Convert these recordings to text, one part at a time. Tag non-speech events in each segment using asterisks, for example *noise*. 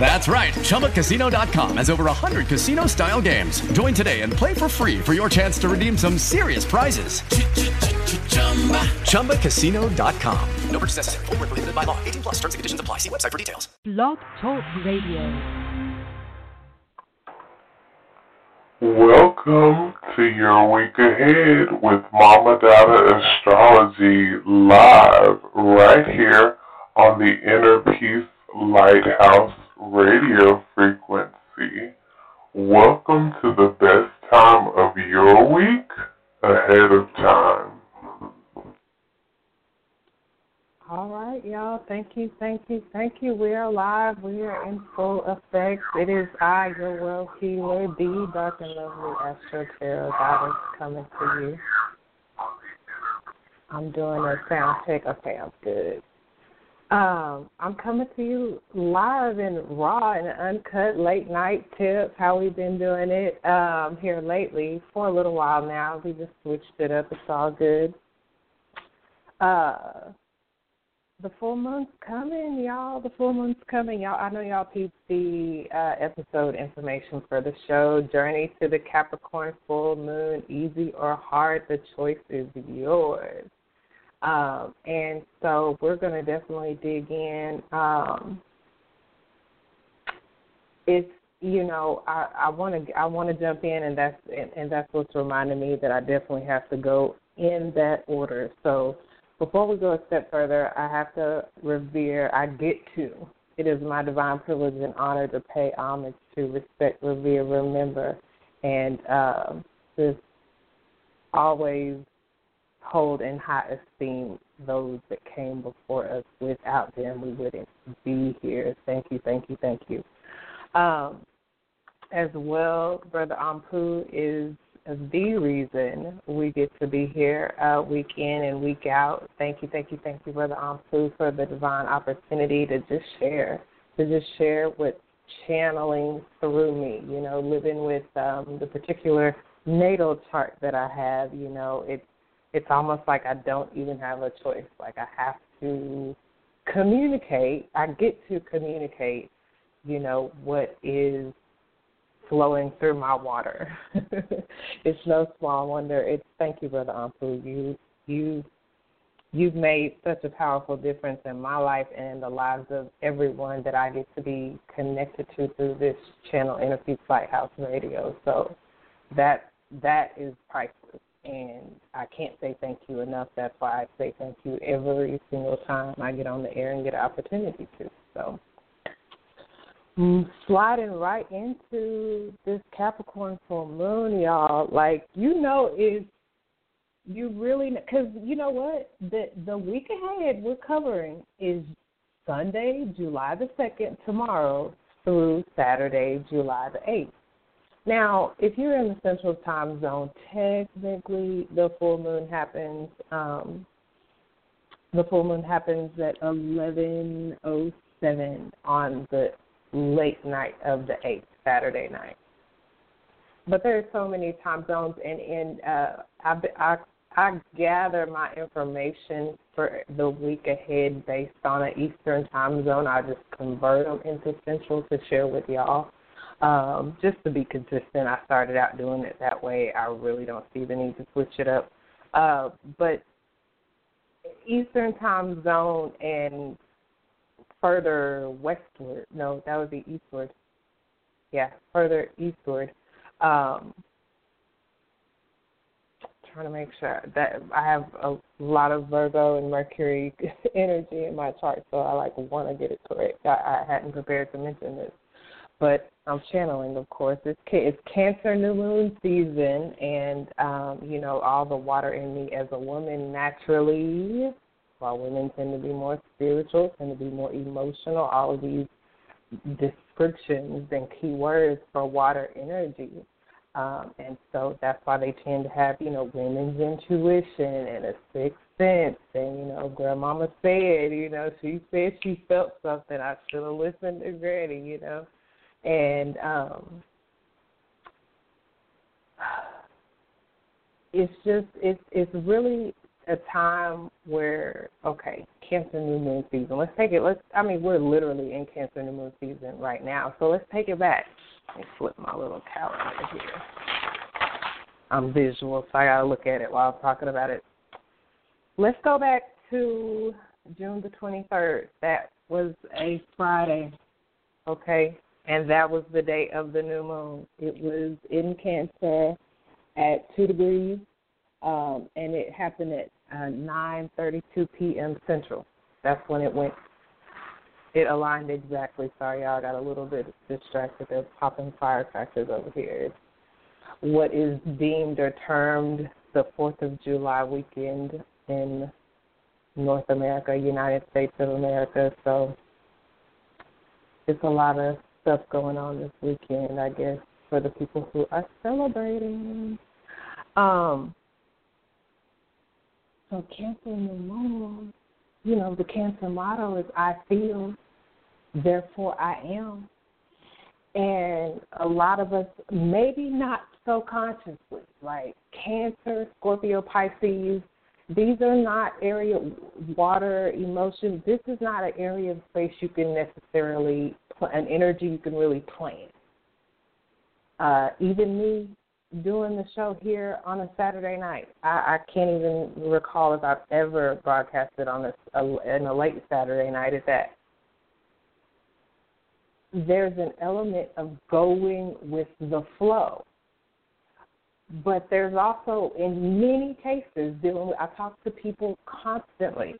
That's right. ChumbaCasino.com has over 100 casino style games. Join today and play for free for your chance to redeem some serious prizes. ChumbaCasino.com. No purchase necessary. Full prohibited by law. 18 plus terms and conditions apply. See website for details. Blog Talk Radio. Welcome to your week ahead with Mama Dada AstroLove live right here on the Inner Peace Lighthouse radio frequency. Welcome to the best time of your week ahead of time. All right, y'all. Thank you, thank you, thank you. We are live. We are in full effect. It is I, your world healer, the dark and lovely Astro Tarot Goddess, coming to you. I'm doing a sound check. Okay, I'm good. Um, I'm coming to you live and raw and uncut late night tips. How we've been doing it um, here lately for a little while now. We just switched it up. It's all good. Uh, the full moon's coming, y'all. The full moon's coming, y'all. I know y'all peeped the uh, episode information for the show. Journey to the Capricorn full moon, easy or hard, the choice is yours. Um, and so we're going to definitely dig in. Um, it's you know I want to I want to jump in, and that's and, and that's what's reminding me that I definitely have to go in that order. So before we go a step further, I have to revere. I get to. It is my divine privilege and honor to pay homage to respect, revere, remember, and uh, just always hold in high esteem those that came before us. Without them, we wouldn't be here. Thank you, thank you, thank you. Um, as well, Brother Ampu is the reason we get to be here uh, week in and week out. Thank you, thank you, thank you, Brother Ampu, for the divine opportunity to just share, to just share what's channeling through me. You know, living with um, the particular natal chart that I have. You know, it's it's almost like I don't even have a choice. Like I have to communicate. I get to communicate, you know, what is flowing through my water. *laughs* it's no small wonder. It's thank you, Brother Ampu. You you you've made such a powerful difference in my life and the lives of everyone that I get to be connected to through this channel, Peace Lighthouse Radio. So that that is priceless and I can't say thank you enough. That's why I say thank you every single time I get on the air and get an opportunity to. So, mm, sliding right into this Capricorn full moon, y'all. Like you know, is you really because you know what the the week ahead we're covering is Sunday, July the second, tomorrow through Saturday, July the eighth. Now, if you're in the central time zone, technically the full moon happens. Um, the full moon happens at 11:07 on the late night of the 8th, Saturday night. But there are so many time zones, and and uh, I, I I gather my information for the week ahead based on an Eastern time zone. I just convert them into Central to share with y'all. Um, just to be consistent, I started out doing it that way. I really don't see the need to switch it up. Uh, but Eastern time zone and further westward, no, that would be eastward. Yeah, further eastward. Um, trying to make sure that I have a lot of Virgo and Mercury *laughs* energy in my chart, so I like want to get it correct. I, I hadn't prepared to mention this but I'm channeling, of course. It's it's Cancer New Moon season, and um, you know all the water in me as a woman naturally. While women tend to be more spiritual, tend to be more emotional. All of these descriptions and keywords for water energy. Um, and so that's why they tend to have, you know, women's intuition and a sixth sense. And, you know, grandmama said, you know, she said she felt something. I should have listened to Granny, you know. And um it's just it's it's really a time where okay, Cancer New Moon season. Let's take it. Let's. I mean, we're literally in Cancer New Moon season right now. So let's take it back. Let me flip my little calendar here. I'm visual, so I gotta look at it while I'm talking about it. Let's go back to June the 23rd. That was a Friday, okay, and that was the day of the new moon. It was in Cancer at two degrees, um, and it happened at uh, 9:32 p.m. Central. That's when it went. It aligned exactly. Sorry, y'all got a little bit distracted. They're popping firecrackers over here. It's what is deemed or termed the Fourth of July weekend in North America, United States of America. So it's a lot of stuff going on this weekend, I guess, for the people who are celebrating. Um, so Cancer in the moon, you know, the Cancer motto is I feel, therefore I am. And a lot of us, maybe not so consciously, like Cancer, Scorpio, Pisces, these are not area water emotions. This is not an area of space you can necessarily an energy you can really plan. Uh, even me doing the show here on a Saturday night. I, I can't even recall if I've ever broadcasted on a in a late Saturday night at that. There's an element of going with the flow. But there's also, in many cases, dealing with, I talk to people constantly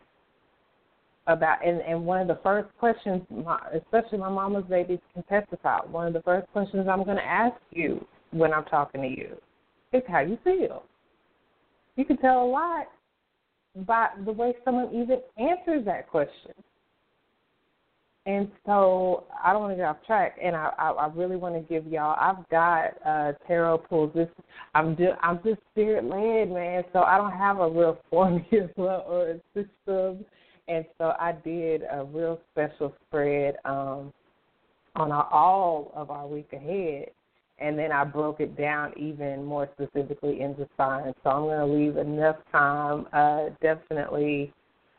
about, and, and one of the first questions, my, especially my mama's babies can testify, one of the first questions I'm going to ask you when I'm talking to you. is how you feel. You can tell a lot by the way someone even answers that question. And so I don't want to get off track, and I I, I really want to give y'all. I've got uh, tarot pulls. This I'm do, I'm just spirit led, man. So I don't have a real *laughs* formula or a system, and so I did a real special spread um, on our, all of our week ahead and then I broke it down even more specifically into signs. So I'm going to leave enough time, uh, definitely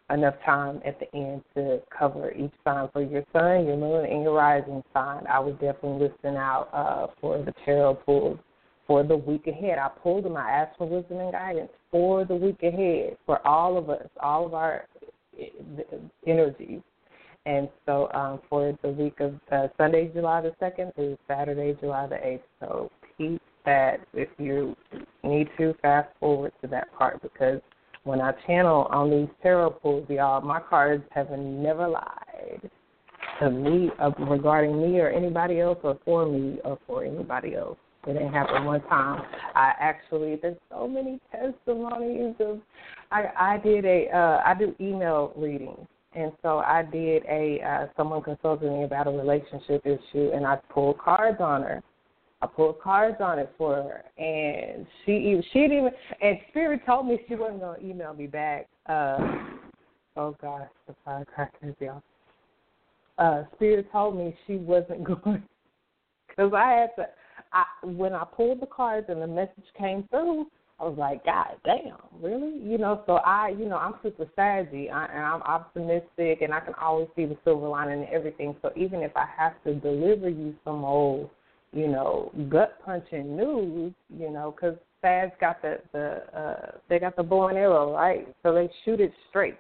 enough time at the end to cover each sign for your sun, your moon, and your rising sign. I would definitely listen out uh, for the tarot pulls for the week ahead. I pulled them. I asked for wisdom and guidance for the week ahead for all of us, all of our eh, energies and so um, for the week of uh, Sunday, July the 2nd through Saturday, July the 8th. So keep that if you need to fast forward to that part because when I channel on these tarot pulls, y'all, my cards have never lied to me regarding me or anybody else or for me or for anybody else. It didn't happen one time. I actually there's so many testimonies of I I did a uh I do email readings and so I did a uh, someone consulted me about a relationship issue, and I pulled cards on her. I pulled cards on it for her, and she she didn't even. And Spirit told me she wasn't gonna email me back. Uh, oh gosh, the firecrackers, y'all. Uh, Spirit told me she wasn't *laughs* going because I had to. I when I pulled the cards and the message came through, I was like, God damn, really? You know, so I, you know, I'm super savvy and I'm optimistic and I can always see the silver lining in everything. So even if I have to deliver you some old, you know, gut punching news, you know, because Fads got the the uh, they got the bow and arrow, right? So they shoot it straight.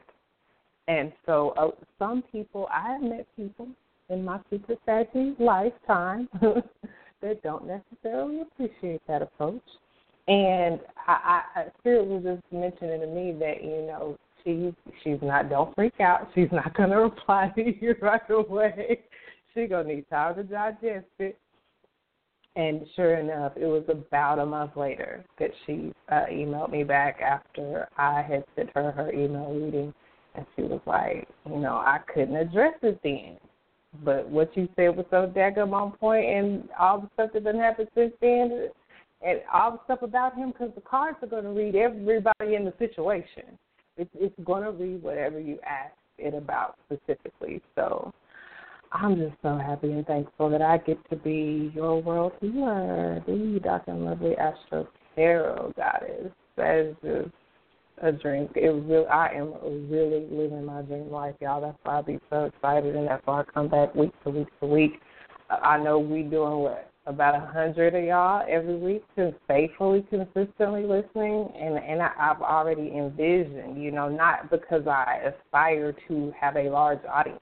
And so uh, some people, I have met people in my super savvy lifetime *laughs* that don't necessarily appreciate that approach and I, I Spirit was just mentioning to me that you know she's she's not don't freak out. She's not gonna *laughs* reply to you right away. She's gonna need time to digest it. And sure enough, it was about a month later that she uh, emailed me back after I had sent her her email reading, and she was like, you know, I couldn't address it then, but what you said was so daggum on point, and all the stuff that's been happened since then, and all the stuff about him because the cards are going to read everybody in the situation. It's it's going to read whatever you ask it about specifically. So I'm just so happy and thankful that I get to be your world healer, the and Lovely Astro Tarot Goddess. That is just a dream. It really, I am really living my dream life, y'all. That's why I be so excited, and that's why I come back week to week to week. Uh, I know we doing what about a hundred of y'all every week, just faithfully, consistently listening, and and I, I've already envisioned, you know, not because I aspire to have a large audience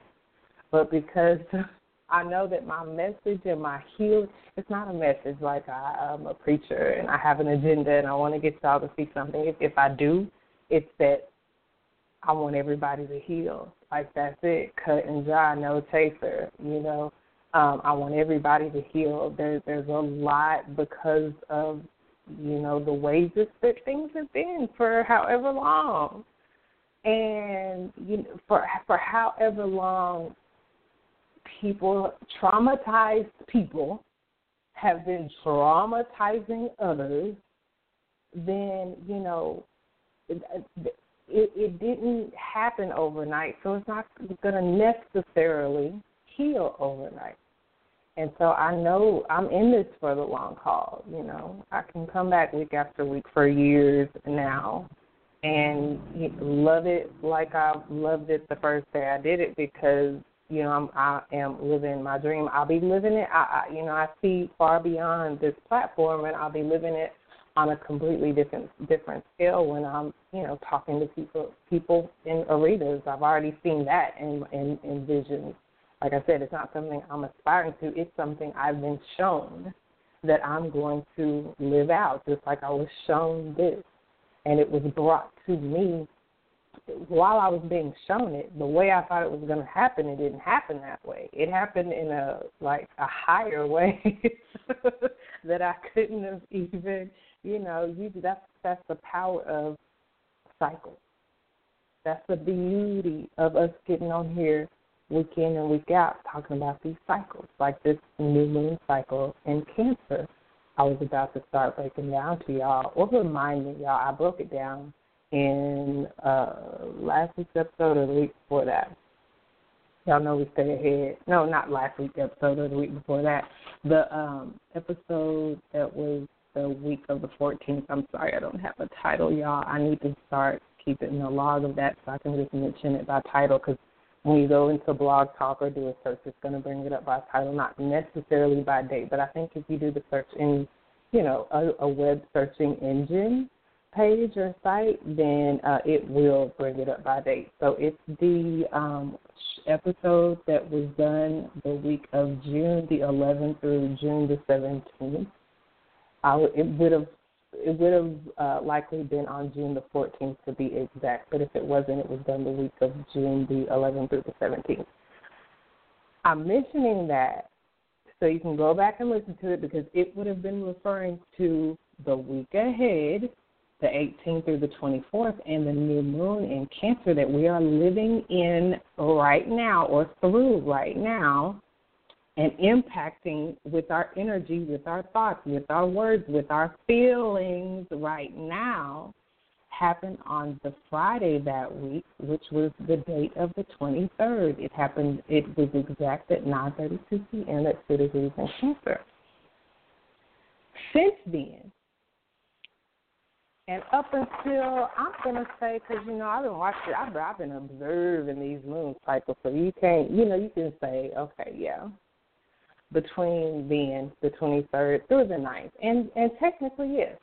but because *laughs* I know that my message and my healing, it's not a message like I, I'm a preacher and I have an agenda and I want to get y'all to see something. If, if I do, it's that I want everybody to heal. Like that's it, cut and dry, no chaser. You know, um, I want everybody to heal. There's there's a lot because of you know the ways that things have been for however long, and you know, for for however long people, traumatized people, have been traumatizing others, then, you know, it, it, it didn't happen overnight, so it's not going to necessarily heal overnight. And so I know I'm in this for the long haul. You know, I can come back week after week for years now and love it like I loved it the first day I did it because you know, I'm, I am living my dream. I'll be living it. I, I, you know, I see far beyond this platform, and I'll be living it on a completely different different scale when I'm, you know, talking to people people in arenas. I've already seen that in in, in visions. Like I said, it's not something I'm aspiring to. It's something I've been shown that I'm going to live out, just like I was shown this, and it was brought to me while I was being shown it, the way I thought it was going to happen, it didn't happen that way. It happened in a like a higher *laughs* way *laughs* that I couldn't have even, you know, you that's that's the power of cycles. That's the beauty of us getting on here week in and week out talking about these cycles, like this new moon cycle in Cancer. I was about to start breaking down to y'all, or remind me, y'all. I broke it down in uh, last week's episode or the week before that. Y'all know we stay ahead. No, not last week's episode or the week before that. The um, episode that was the week of the 14th. I'm sorry, I don't have a title, y'all. I need to start keeping a log of that so I can just mention it by title because when you go into Blog Talk or do a search, it's going to bring it up by title, not necessarily by date. But I think if you do the search in, you know, a, a web searching engine, page or site, then uh, it will bring it up by date. So it's the um, episode that was done the week of June the 11th through June the 17th. I it would have it would have uh, likely been on June the 14th to be exact, but if it wasn't, it was done the week of June the 11th through the 17th. I'm mentioning that so you can go back and listen to it because it would have been referring to the week ahead the 18th through the 24th, and the new moon in Cancer that we are living in right now or through right now, and impacting with our energy, with our thoughts, with our words, with our feelings right now, happened on the Friday that week, which was the date of the 23rd. It happened, it was exact at 9.32 p.m. at Citizens in Cancer. Since then, and up until I'm gonna say, because you know I've been watching, I've, I've been observing these moon cycles, so you can't, you know, you can say, okay, yeah, between then the 23rd through the 9th, and and technically yes,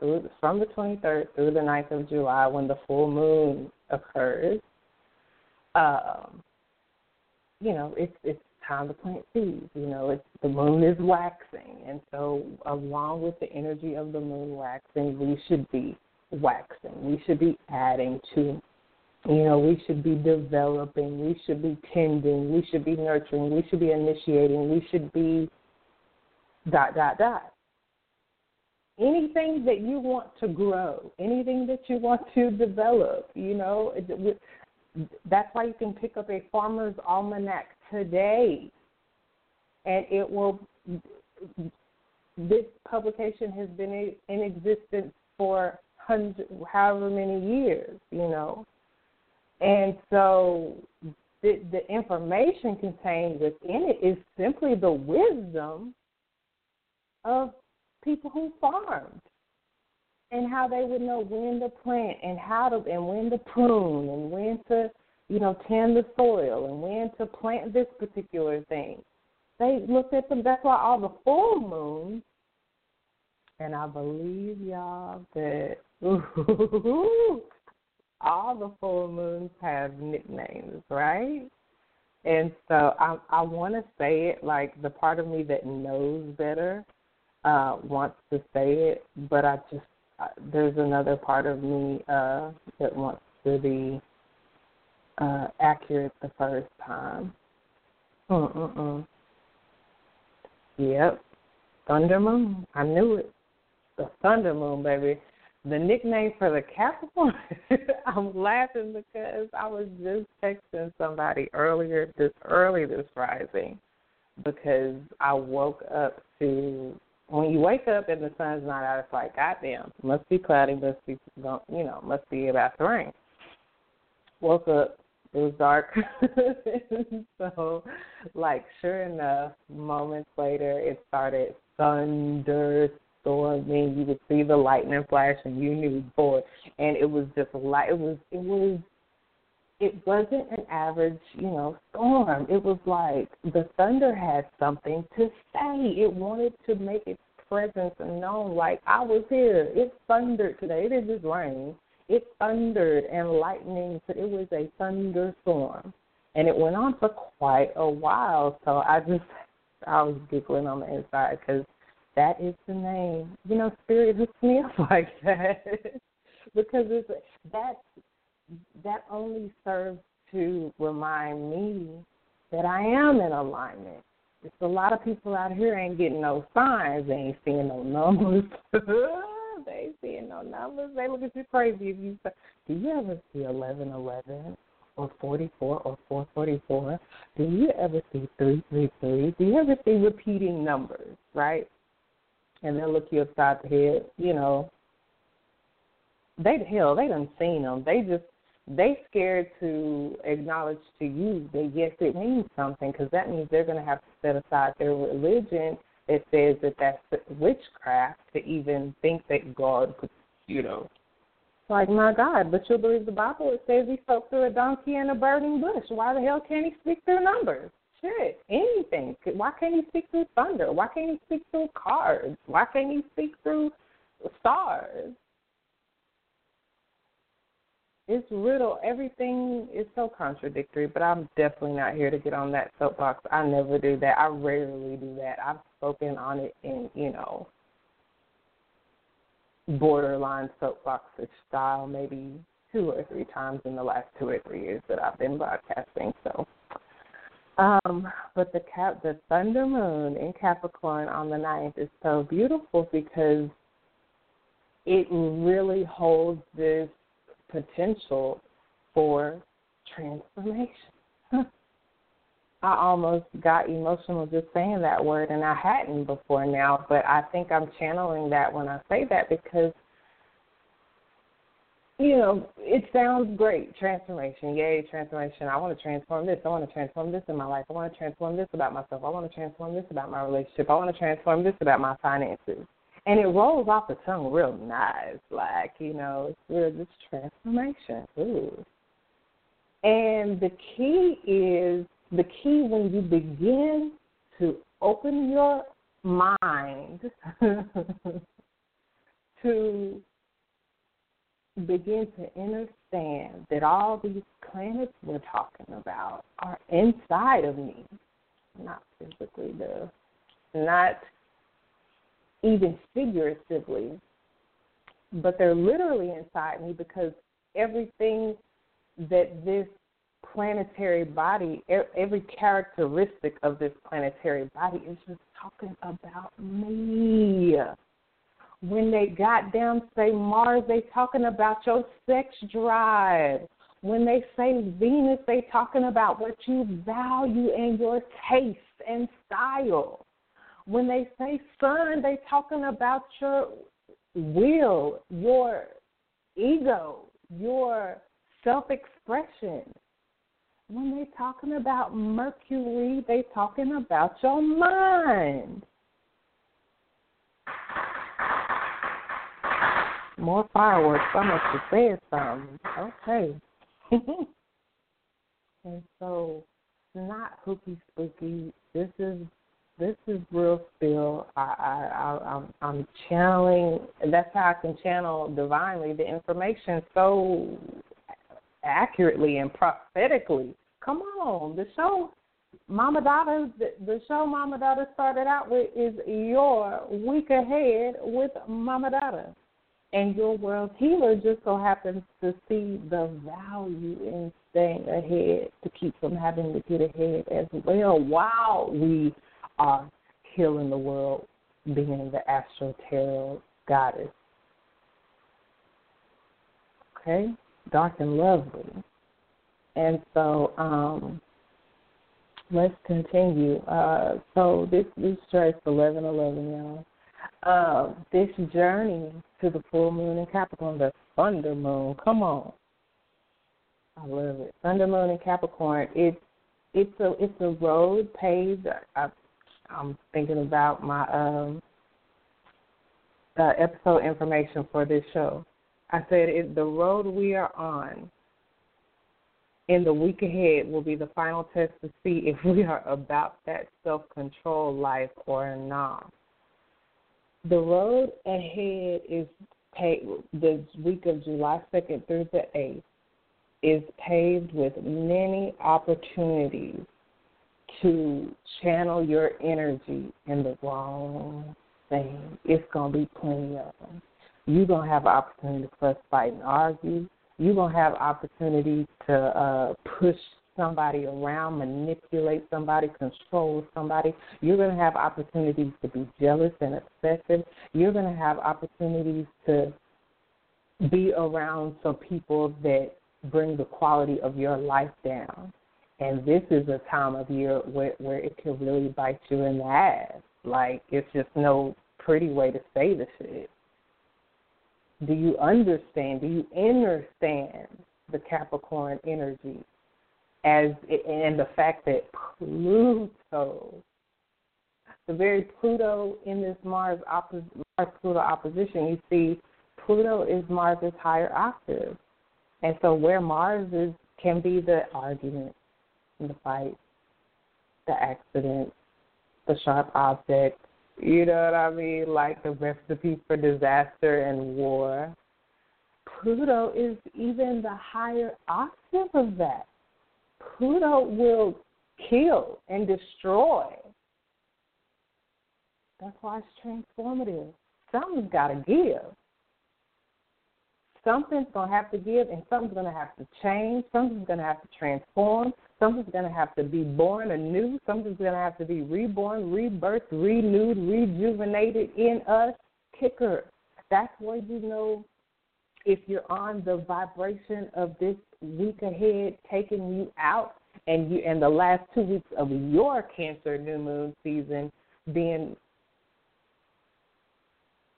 through from the 23rd through the 9th of July when the full moon occurs. Um, you know, it's it's time to plant seeds. You know, it's the moon is waxing, and so along with the energy of the moon waxing, we should be waxing. We should be adding to. You know, we should be developing. We should be tending. We should be nurturing. We should be initiating. We should be dot dot dot. Anything that you want to grow, anything that you want to develop, you know, that's why you can pick up a farmer's almanac today, and it will this publication has been in existence for hundred, however many years, you know, and so the, the information contained within it is simply the wisdom of people who farmed and how they would know when to plant and how to and when to prune and when to you know tend the soil and when to plant this particular thing. They looked at them. That's why all the full moons, and I believe y'all that *laughs* all the full moons have nicknames, right? And so I I want to say it like the part of me that knows better uh wants to say it, but I just uh, there's another part of me uh that wants to be uh accurate the first time. Mm-mm-mm. Yep. Thunder Moon. I knew it. The Thunder Moon, baby the nickname for the Capricorn, *laughs* I'm laughing because I was just texting somebody earlier this early this rising because I woke up to when you wake up and the sun's not out, it's like goddamn, must be cloudy, must be you know, must be about to rain. Woke up, it was dark, *laughs* so like sure enough, moments later, it started thunder storming. You would see the lightning flash, and you knew, boy. And it was just light. It was. It was. It wasn't an average, you know, storm. It was like the thunder had something to say. It wanted to make its presence known. Like I was here. It thundered today. It didn't just rain. It thundered and lightning. So it was a thunderstorm, and it went on for quite a while. So I just, I was giggling on the inside because that is the name. You know, spirit hooks me up *laughs* like that because it's that that only serves to remind me that I am in alignment. It's a lot of people out here ain't getting no signs, they ain't seeing no numbers. *laughs* they ain't seeing no numbers. They look at you crazy if you say, Do you ever see eleven eleven? or 44 or 444? Do you ever see 333? Do you ever see repeating numbers, right? and they'll look you upside the head. You know, they hell they done seen them. They just they scared to acknowledge to you that yes, it means something because that means they're going to have to set aside their religion that says that that's witchcraft to even think that God could, you know. Like my God, but you'll believe the Bible. It says he spoke through a donkey and a burning bush. Why the hell can't he speak through numbers? shit, anything. Why can't he speak through thunder? Why can't he speak through cards? Why can't he speak through stars? It's riddle. Everything is so contradictory, but I'm definitely not here to get on that soapbox. I never do that. I rarely do that. I've spoken on it in, you know, borderline soapboxish style maybe two or three times in the last two or three years that I've been broadcasting. So um, but the cap, the thunder moon in Capricorn on the ninth is so beautiful because it really holds this potential for transformation. I almost got emotional just saying that word, and I hadn't before now, but I think I'm channeling that when I say that because you know, it sounds great. Transformation, yay, transformation. I want to transform this. I want to transform this in my life. I want to transform this about myself. I want to transform this about my relationship. I want to transform this about my finances. And it rolls off the tongue real nice, like, you know, it's just transformation. Ooh. And the key is the key when you begin to open your mind *laughs* to begin to understand that all these planets we're talking about are inside of me, not physically, though, not even figuratively, but they're literally inside me because everything that this planetary body, every characteristic of this planetary body is just talking about me when they got down say Mars, they talking about your sex drive. When they say Venus, they talking about what you value and your taste and style. When they say sun, they talking about your will, your ego, your self-expression. When they talking about Mercury, they talking about your mind. More fireworks. I must have said something. Okay. *laughs* and so, not hooky spooky. This is this is real spill. I, I, I I'm I'm channeling. That's how I can channel divinely the information so accurately and prophetically. Come on, the show Mama Dada, the, show Mama Dada started out with is your week ahead with Mama Dada and your world healer just so happens to see the value in staying ahead to keep from having to get ahead as well while we are healing the world, being the astro tarot goddess. Okay, dark and lovely. And so, um, let's continue. Uh, so this this strikes eleven eleven, y'all uh, this journey to the full moon in Capricorn, the thunder moon. Come on, I love it. Thunder moon in Capricorn. It's it's a it's a road paved. I, I'm thinking about my um uh, episode information for this show. I said it, the road we are on in the week ahead will be the final test to see if we are about that self control life or not the road ahead is paved the week of July 2nd through the 8th is paved with many opportunities to channel your energy in the wrong thing. It's going to be plenty of them. You're going to have opportunity to fuss, fight, and argue. You're going to have opportunity to uh, push somebody around, manipulate somebody, control somebody. You're going to have opportunities to be jealous and obsessive. You're going to have opportunities to be around some people that bring the quality of your life down. And this is a time of year where, where it can really bite you in the ass. Like, it's just no pretty way to say the shit. Do you understand? Do you understand the Capricorn energy? as and the fact that Pluto, the very Pluto in this Mars Mars Pluto opposition, you see Pluto is Mars's higher octave, and so where Mars is can be the argument, the fight, the accident, the sharp object. You know what I mean? Like the recipe for disaster and war. Pluto is even the higher octave of that. Pluto will kill and destroy. That's why it's transformative. Something's got to give. Something's going to have to give, and something's going to have to change. Something's going to have to transform. Something's going to have to be born anew. Something's going to have to be reborn, rebirthed, renewed, rejuvenated in us. Kicker. That's where you know if you're on the vibration of this week ahead taking you out and you and the last two weeks of your cancer new moon season being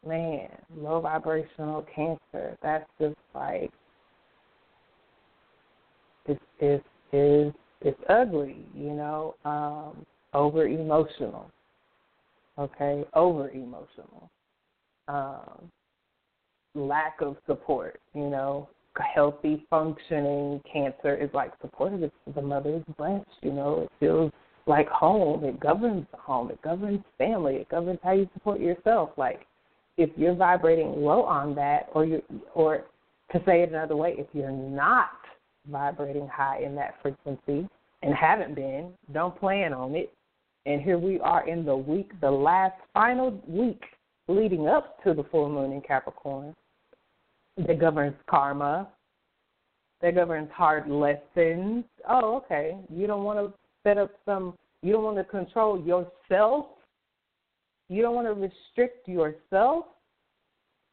man, low vibrational cancer. That's just like it's it's is it's ugly, you know, um, over emotional. Okay, over emotional. Um, lack of support, you know, healthy, functioning cancer is like supportive. The mother's breast, you know, it feels like home. It governs the home. It governs family. It governs how you support yourself. Like if you're vibrating low on that, or you, or to say it another way, if you're not vibrating high in that frequency and haven't been, don't plan on it. And here we are in the week, the last final week leading up to the full moon in Capricorn that governs karma, that governs hard lessons. Oh, okay. You don't want to set up some, you don't want to control yourself. You don't want to restrict yourself.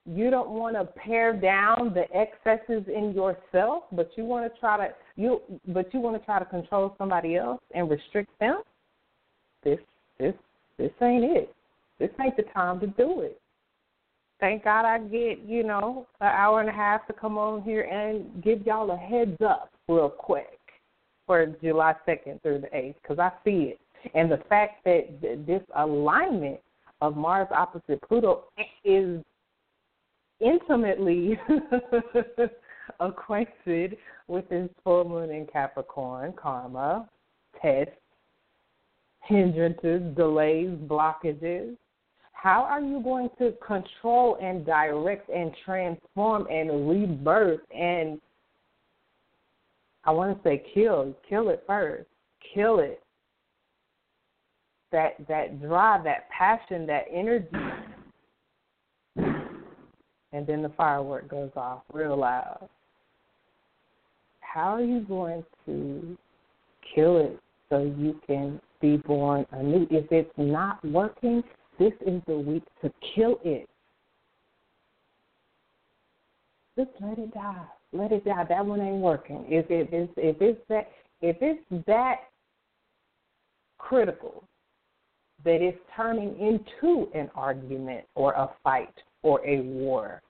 You don't want to pare down the excesses in yourself, but you want to try to you but you want to try to control somebody else and restrict them. This this this ain't it. This ain't the time to do it. Thank God I get, you know, an hour and a half to come on here and give y'all a heads up real quick for July 2nd through the 8th because I see it. And the fact that this alignment of Mars opposite Pluto is intimately *laughs* acquainted with his full moon in Capricorn, karma, tests, hindrances, delays, blockages. How are you going to control and direct and transform and rebirth and I want to say kill, kill it first. Kill it. That that drive, that passion, that energy and then the firework goes off real loud. How are you going to kill it so you can be born anew? If it's not working, this is the week to kill it. Just let it die. Let it die. That one ain't working. If it is if it's that if it's that critical that it's turning into an argument or a fight or a war,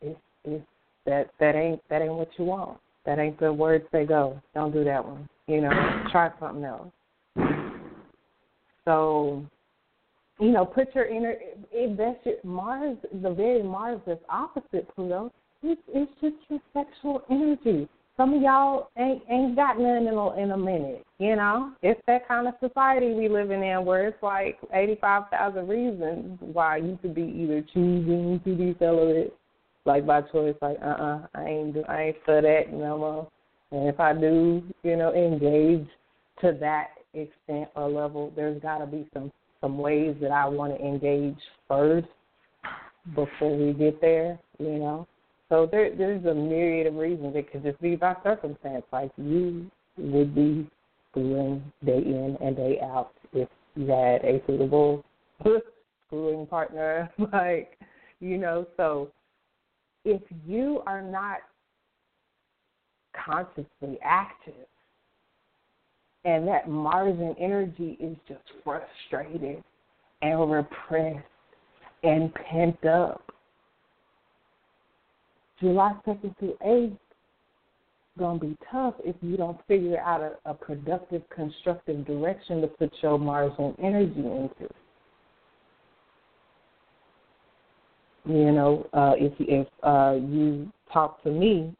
it's, it's that that ain't that ain't what you want. That ain't the words they go. Don't do that one. You know, try something else. So, you know, put your inner. Invest your Mars, the very Mars that's opposite Pluto. It's, it's just your sexual energy. Some of y'all ain't ain't got none in a, in a minute. You know, it's that kind of society we living in where it's like eighty five thousand reasons why you could be either choosing to be celibate like by choice, like uh uh I ain't do I ain't for that no more. And if I do, you know, engage to that extent or level, there's gotta be some some ways that I want to engage first before we get there, you know. So there there's a myriad of reasons. It could just be by circumstance. Like you would be schooling day in and day out if you had a suitable *laughs* schooling partner, *laughs* like you know, so if you are not consciously active and that Martian energy is just frustrated and repressed and pent up, July 2nd through 8th going to be tough if you don't figure out a, a productive, constructive direction to put your Mars and energy into. You know, uh, if if uh, you talk to me,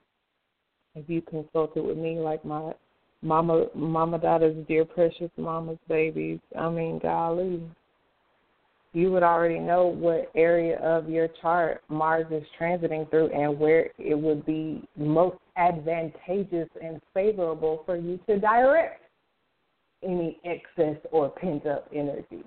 if you consulted with me, like my mama, Mama Dada's dear precious mama's babies. I mean, golly, you would already know what area of your chart Mars is transiting through and where it would be most advantageous and favorable for you to direct any excess or pent up energy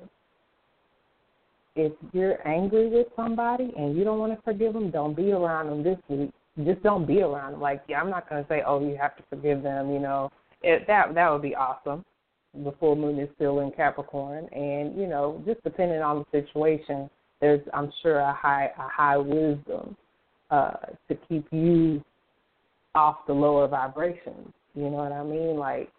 if you're angry with somebody and you don't want to forgive them, don't be around them this week. Just don't be around them. Like, yeah, I'm not going to say, oh, you have to forgive them. You know, it, that that would be awesome. The full moon is still in Capricorn, and you know, just depending on the situation, there's I'm sure a high a high wisdom uh, to keep you off the lower vibrations. You know what I mean? Like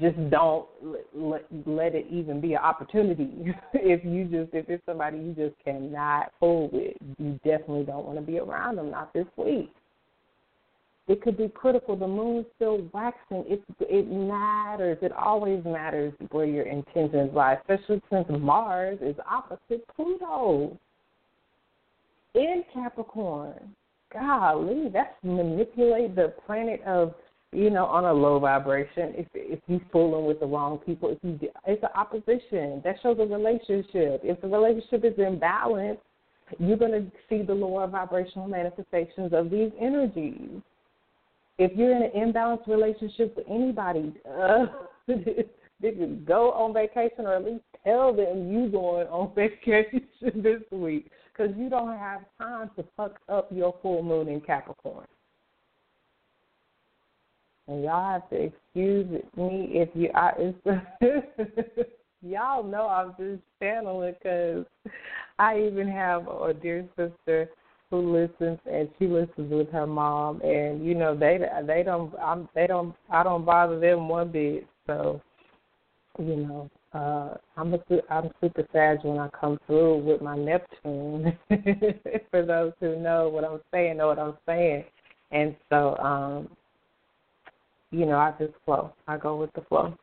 just don't let, let it even be an opportunity. *laughs* if you just if it's somebody you just cannot fool with, you definitely don't want to be around them. Not this week. It could be critical. The moon's still waxing. It it matters. It always matters where your intentions lie, especially since Mars is opposite Pluto in Capricorn. Golly, that's manipulate the planet of you know, on a low vibration. If if you're fooling with the wrong people, if you it's an opposition that shows a relationship. If the relationship is imbalanced, you're going to see the lower vibrational manifestations of these energies. If you're in an imbalanced relationship with anybody, uh, *laughs* they go on vacation or at least tell them you going on *laughs* vacation this week because you don't have time to fuck up your full moon in Capricorn. And y'all have to excuse me if you, I, it's, *laughs* y'all know I'm just channeling because I even have a dear sister who listens and she listens with her mom and you know they they don't I'm they don't I don't bother them one bit so you know uh, I'm a I'm super sad when I come through with my Neptune. *laughs* For those who know what I'm saying, know what I'm saying, and so um, you know, I just flow. I go with the flow.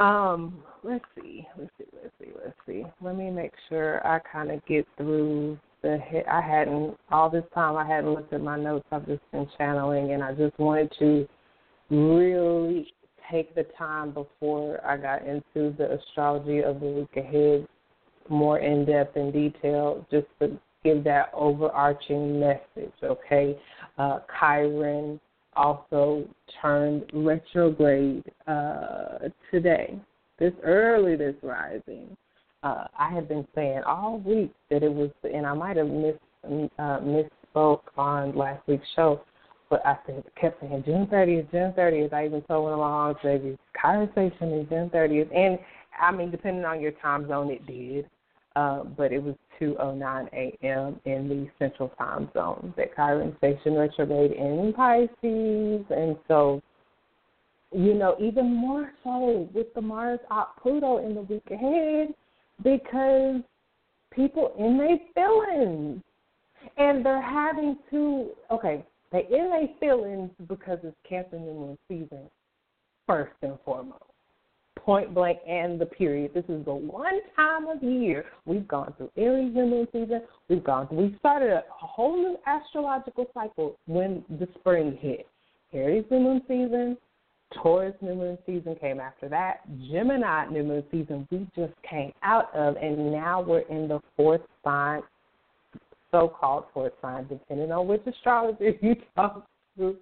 Um, let's see, let's see, let's see, let's see. Let me make sure I kind of get through the. I hadn't all this time. I hadn't looked at my notes. I've just been channeling, and I just wanted to really take the time before I got into the astrology of the week ahead more in depth and detail, just to give that overarching message. Okay, uh, Chiron also turned retrograde uh, today, this early this rising. Uh, I had been saying all week that it was, and I might have miss, uh, misspoke on last week's show, but I said, kept saying June 30th, June 30th. I even told one of my moms, baby, conversation is June 30th. And I mean, depending on your time zone, it did. Uh, but it was 2:09 a.m. in the Central Time Zone that Chiron station retrograde in Pisces, and so you know even more so with the Mars op Pluto in the week ahead because people in their feelings and they're having to okay they in their feelings because it's Cancer New Moon season first and foremost point blank and the period. This is the one time of year we've gone through Aries new moon season. We've gone through, we started a whole new astrological cycle when the spring hit. Aries new moon season, Taurus new moon season came after that. Gemini new moon season we just came out of, and now we're in the fourth sign, so-called fourth sign, depending on which astrologer *laughs* you talk to.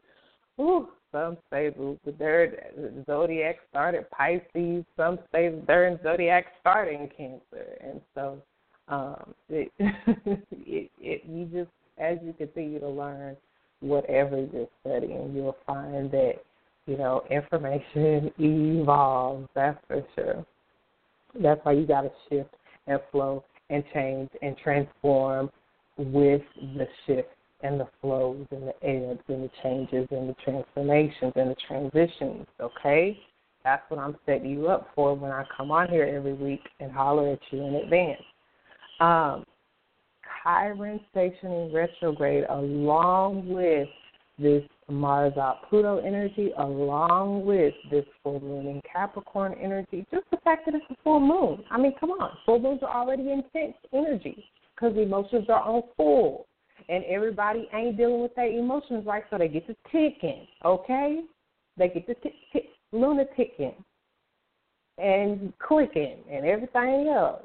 Ooh, some say the, the third zodiac started Pisces. Some say the third zodiac started in Cancer, and so um, it, *laughs* it, it you just as you continue to learn whatever you're studying, you'll find that you know information evolves. That's for sure. That's why you got to shift and flow and change and transform with the shift and the flows and the ebbs and the changes and the transformations and the transitions, okay? That's what I'm setting you up for when I come on here every week and holler at you in advance. Um, Chiron stationing retrograde along with this Mars out Pluto energy, along with this full moon in Capricorn energy, just the fact that it's a full moon. I mean, come on, full moons are already intense energy because emotions are on full and everybody ain't dealing with their emotions right, so they get to ticking, okay? They get to tick, tick, lunaticking and clicking and everything else.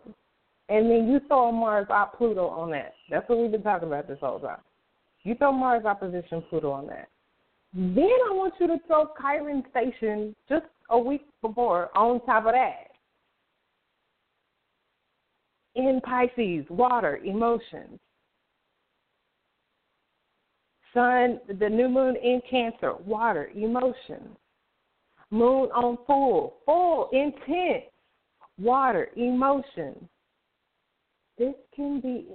And then you throw Mars op Pluto on that. That's what we've been talking about this whole time. You throw Mars opposition Pluto on that. Then I want you to throw Chiron station just a week before on top of that. In Pisces, water, emotions. Sun, the new moon in Cancer, water, emotions. Moon on full, full, intense, water, emotions. This can be,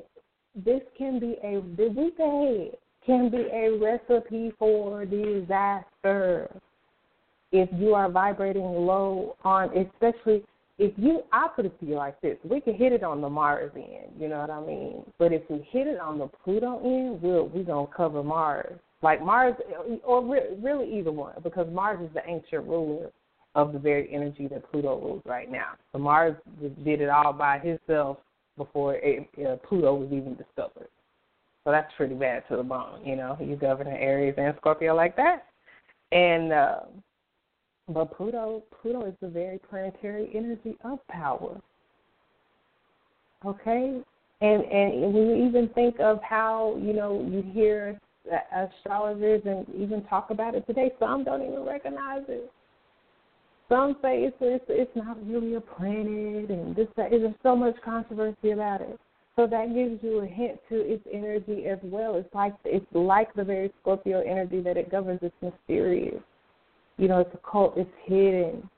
this can be a, week ahead can be a recipe for disaster if you are vibrating low on, especially if you, I put it to you like this: we can hit it on the Mars end, you know what I mean. But if we hit it on the Pluto end, we're we gonna cover Mars, like Mars, or re- really either one, because Mars is the ancient ruler of the very energy that Pluto rules right now. So Mars did it all by himself before it, uh, Pluto was even discovered. So that's pretty bad to the bone, you know. You govern Aries and Scorpio like that, and. Uh, but Pluto, Pluto is the very planetary energy of power. Okay, and and when you even think of how you know you hear astrologers and even talk about it today, some don't even recognize it. Some say it's it's, it's not really a planet, and this that. There's so much controversy about it. So that gives you a hint to its energy as well. It's like it's like the very Scorpio energy that it governs. It's mysterious. You know, it's occult, it's hidden.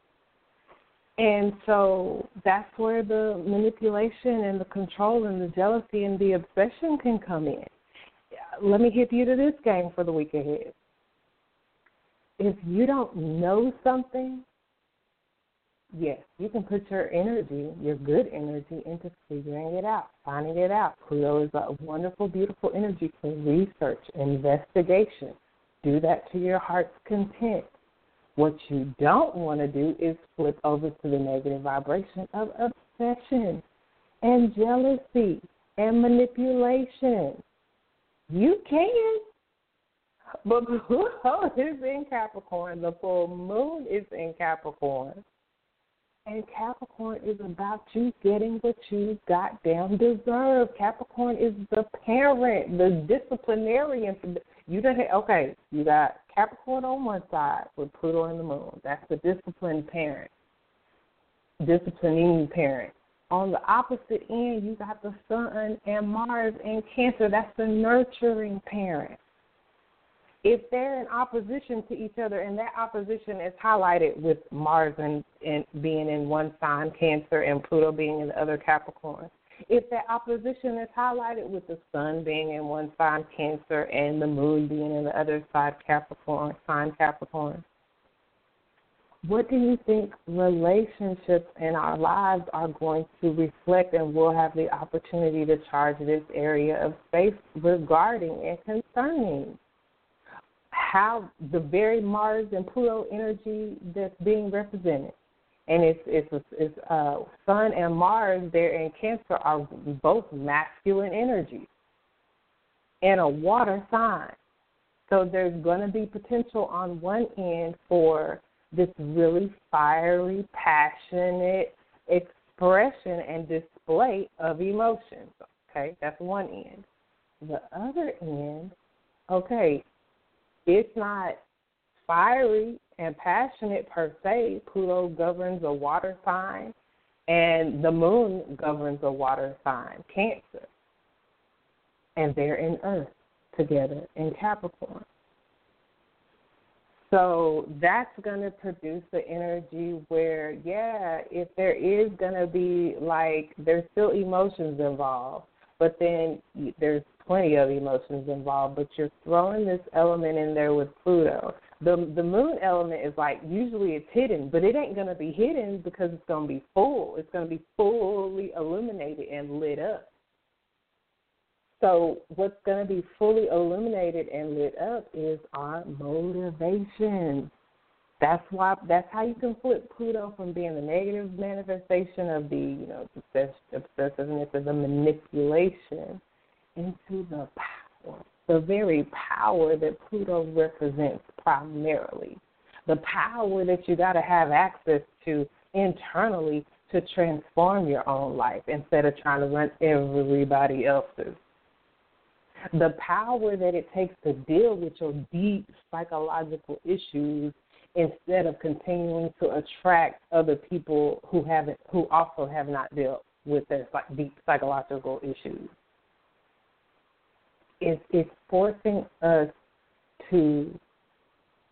And so that's where the manipulation and the control and the jealousy and the obsession can come in. Let me hit you to this game for the week ahead. If you don't know something, yes, you can put your energy, your good energy, into figuring it out, finding it out. Pluto is a wonderful, beautiful energy for research, investigation. Do that to your heart's content. What you don't want to do is flip over to the negative vibration of obsession and jealousy and manipulation. You can. But *laughs* Pluto is in Capricorn. The full moon is in Capricorn. And Capricorn is about you getting what you goddamn deserve. Capricorn is the parent, the disciplinarian. You don't okay, you got Capricorn on one side with Pluto and the moon. That's the disciplined parent, disciplining parent. On the opposite end, you got the Sun and Mars and Cancer. That's the nurturing parent if they're in opposition to each other and that opposition is highlighted with Mars and, and being in one sign Cancer and Pluto being in the other Capricorn, if that opposition is highlighted with the Sun being in one sign Cancer and the Moon being in the other side Capricorn sign Capricorn, what do you think relationships in our lives are going to reflect and we'll have the opportunity to charge this area of space regarding and concerning? How the very Mars and Pluto energy that's being represented, and it's it's it's uh, Sun and Mars there in Cancer are both masculine energies, and a water sign. So there's going to be potential on one end for this really fiery, passionate expression and display of emotions. Okay, that's one end. The other end, okay, it's not fiery and passionate per se. Pluto governs a water sign, and the moon governs a water sign, Cancer. And they're in Earth together in Capricorn. So that's going to produce the energy where, yeah, if there is going to be like, there's still emotions involved, but then there's plenty of emotions involved, but you're throwing this element in there with Pluto. The the moon element is like usually it's hidden, but it ain't gonna be hidden because it's gonna be full. It's gonna be fully illuminated and lit up. So what's gonna be fully illuminated and lit up is our motivation. That's why that's how you can flip Pluto from being the negative manifestation of the, you know, obsessiveness of the manipulation into the power, the very power that Pluto represents primarily, the power that you got to have access to internally to transform your own life instead of trying to run everybody else's. The power that it takes to deal with your deep psychological issues instead of continuing to attract other people who haven't who also have not dealt with their deep psychological issues is it's forcing us to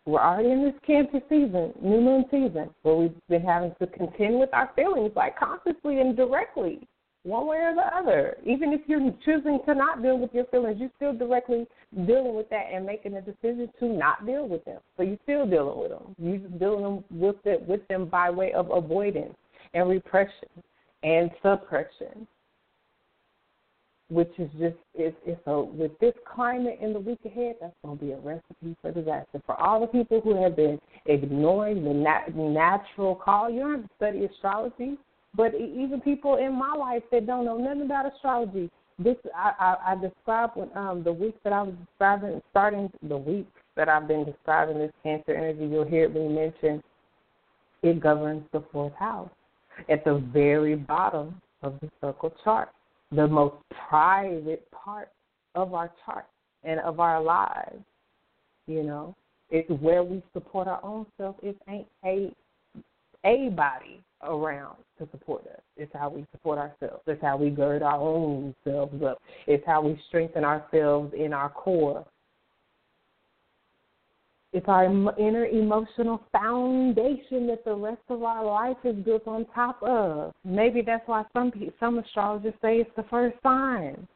we're already in this cancer season, new moon season, where we've been having to contend with our feelings like consciously and directly, one way or the other. Even if you're choosing to not deal with your feelings, you're still directly dealing with that and making a decision to not deal with them. So you're still dealing with them. You're dealing with it with them by way of avoidance and repression and suppression which is just it's it's a with this climate in the week ahead, that's going to be a recipe for disaster for all the people who have been ignoring the nat- natural call. You don't have to study astrology, but even people in my life that don't know nothing about astrology. This I I, I described when um the week that I was describing starting the week that I've been describing this Cancer energy. You'll hear it being mentioned. it governs the fourth house at the very bottom of the circle chart the most private part of our chart and of our lives. You know, it's where we support our own self. It ain't a a body around to support us. It's how we support ourselves. It's how we gird our own selves up. It's how we strengthen ourselves in our core it's our inner emotional foundation that the rest of our life is built on top of. Maybe that's why some some astrologers say it's the first sign.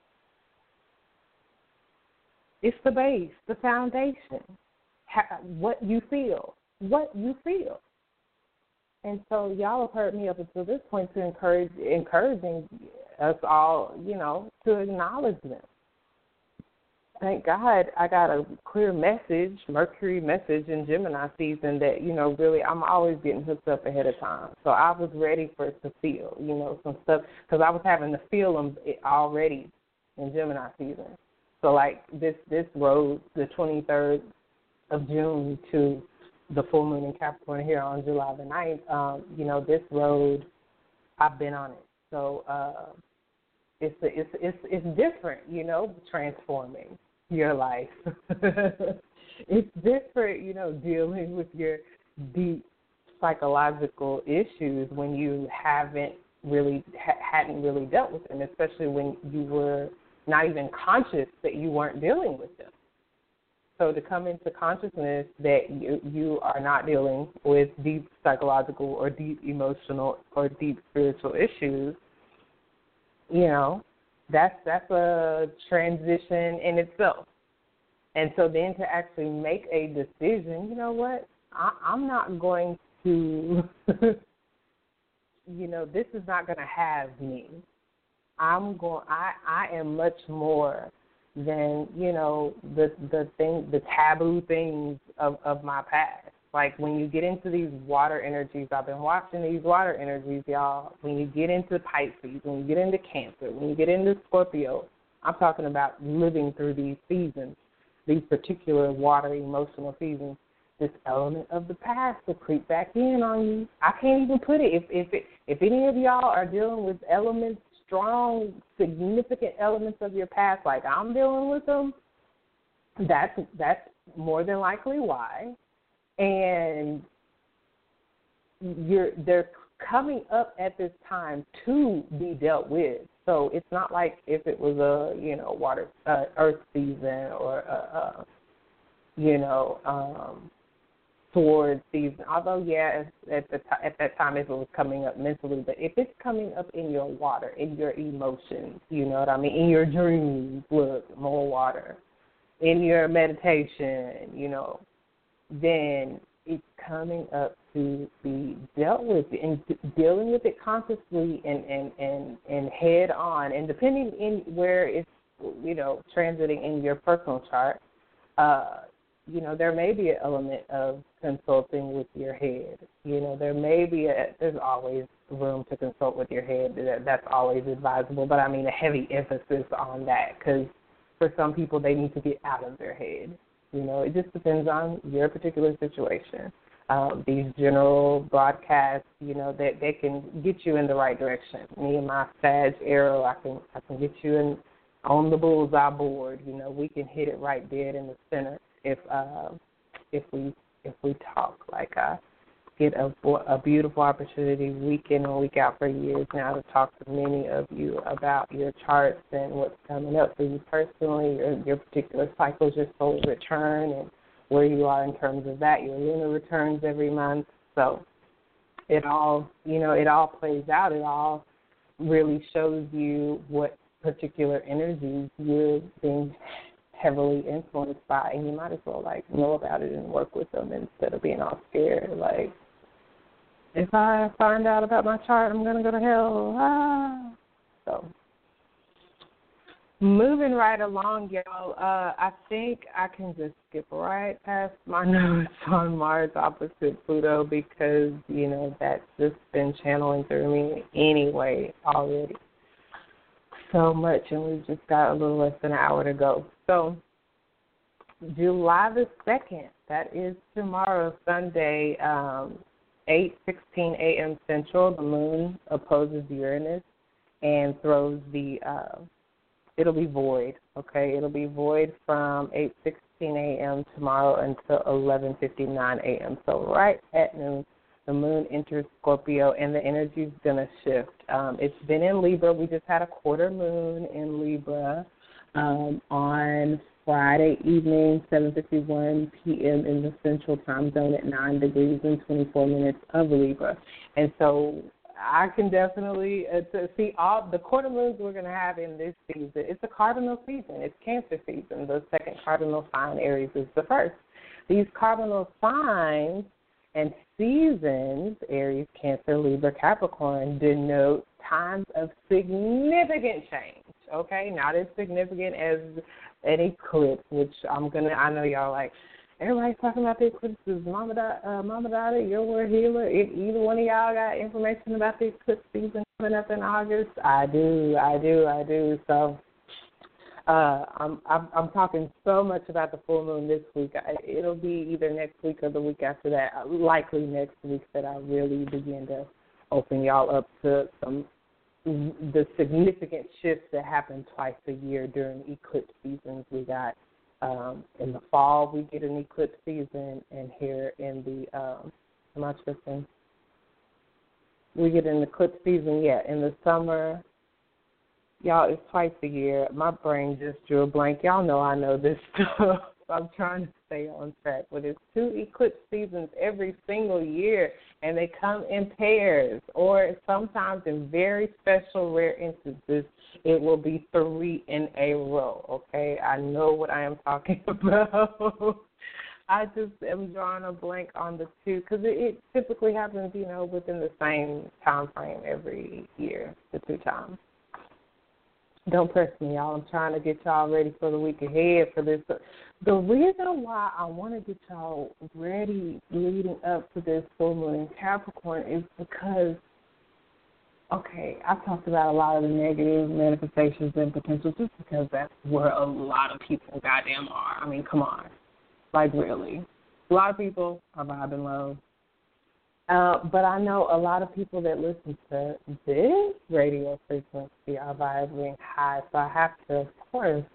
It's the base, the foundation. what you feel, what you feel. And so y'all have heard me up until this point to encourage encouraging us all, you know, to acknowledge them. Thank God I got a clear message, Mercury message in Gemini season that, you know, really I'm always getting hooked up ahead of time. So I was ready for it to feel, you know, some stuff because I was having to feel them already in Gemini season. So like this this road, the 23rd of June to the full moon in Capricorn here on July the 9th, um, you know, this road, I've been on it. So uh, it's it's it's it's different, you know, transforming your life. *laughs* it's different, you know, dealing with your deep psychological issues when you haven't really ha- hadn't really dealt with them, especially when you were not even conscious that you weren't dealing with them. So to come into consciousness that you, you are not dealing with deep psychological or deep emotional or deep spiritual issues, you know, that's that's a transition in itself. And so then to actually make a decision, you know what? I, I'm not going to, *laughs* you know, this is not going to have me. I'm going. I I am much more than you know the the thing the taboo things of of my past. Like when you get into these water energies, I've been watching these water energies, y'all. When you get into Pisces, when you get into Cancer, when you get into Scorpio, I'm talking about living through these seasons, these particular water emotional seasons. This element of the past will creep back in on you. I can't even put it. If if it, if any of y'all are dealing with elements strong, significant elements of your past, like I'm dealing with them, that's that's more than likely why. And you're they're coming up at this time to be dealt with. So it's not like if it was a you know water uh, earth season or a, a you know um Taurus season. Although, yeah, at the at that time, if it was coming up mentally, but if it's coming up in your water, in your emotions, you know what I mean, in your dreams, look, more water, in your meditation, you know, then it's coming up to be dealt with and dealing with it consciously and and and and head on, and depending in where it's you know transiting in your personal chart. Uh, you know, there may be an element of consulting with your head. You know, there may be a, there's always room to consult with your head. That, that's always advisable. But I mean, a heavy emphasis on that because for some people, they need to get out of their head. You know, it just depends on your particular situation. Um, these general broadcasts, you know, that they, can get you in the right direction. Me and my Sag arrow, I can I can get you in on the bullseye board. You know, we can hit it right dead in the center if uh, if we if we talk. Like I get a a beautiful opportunity week in and week out for years now to talk to many of you about your charts and what's coming up for you personally, your your particular cycles, your solar return, and where you are in terms of that. Your lunar returns every month, so it all you know it all plays out. It all really shows you what particular energies you're being heavily influenced by, and you might as well like know about it and work with them instead of being all scared. Like, if I find out about my chart, I'm gonna go to hell. Ah. So, moving right along, y'all. Uh, I think I can just skip right past my *laughs* notes on Mars opposite Pluto because you know that's just been channeling through me anyway already so much, and we've just got a little less than an hour to go. So, July the 2nd, that is tomorrow, Sunday, um, 8:16 a.m. Central. The moon opposes Uranus and throws the. Uh, it'll be void. Okay, it'll be void from 8:16 a.m. tomorrow until 11:59 a.m. So right at noon, the moon enters Scorpio and the energy's to shift. Um, it's been in Libra. We just had a quarter moon in Libra um, on Friday evening, 7:51 p.m. in the Central Time Zone at 9 degrees and 24 minutes of Libra. And so I can definitely uh, see all the quarter moons we're going to have in this season. It's a cardinal season. It's Cancer season. The second cardinal sign Aries is the first. These cardinal signs and seasons, Aries, Cancer, Libra, Capricorn, denote times of significant change. Okay, not as significant as an eclipse, which I'm gonna. I know y'all like. Everybody's talking about the eclipses. Mama, uh, Mama Dada, your World Healer. If either one of y'all got information about the eclipse season coming up in August, I do, I do, I do. So uh, I'm, I'm I'm talking so much about the full moon this week. I, it'll be either next week or the week after that. Likely next week that I really begin to open y'all up to some the significant shifts that happen twice a year during eclipse seasons. We got um, in the fall we get an eclipse season, and here in the um, am I tripping? We get an eclipse season. Yeah, in the summer Y'all, it's twice a year. My brain just drew a blank. Y'all know I know this *laughs* stuff. I'm trying to stay on track, but it's two eclipse seasons every single year, and they come in pairs, or sometimes in very special, rare instances, it will be three in a row. Okay, I know what I am talking *laughs* about. I just am drawing a blank on the two because it, it typically happens, you know, within the same time frame every year, the two times. Don't press me, y'all. I'm trying to get y'all ready for the week ahead for this. The reason why I want to get y'all ready leading up to this full moon in Capricorn is because, okay, I've talked about a lot of the negative manifestations and potentials just because that's where a lot of people goddamn are. I mean, come on. Like, really. A lot of people are vibing low. Uh, but I know a lot of people that listen to this radio frequency are vibrating high, so I have to, of course,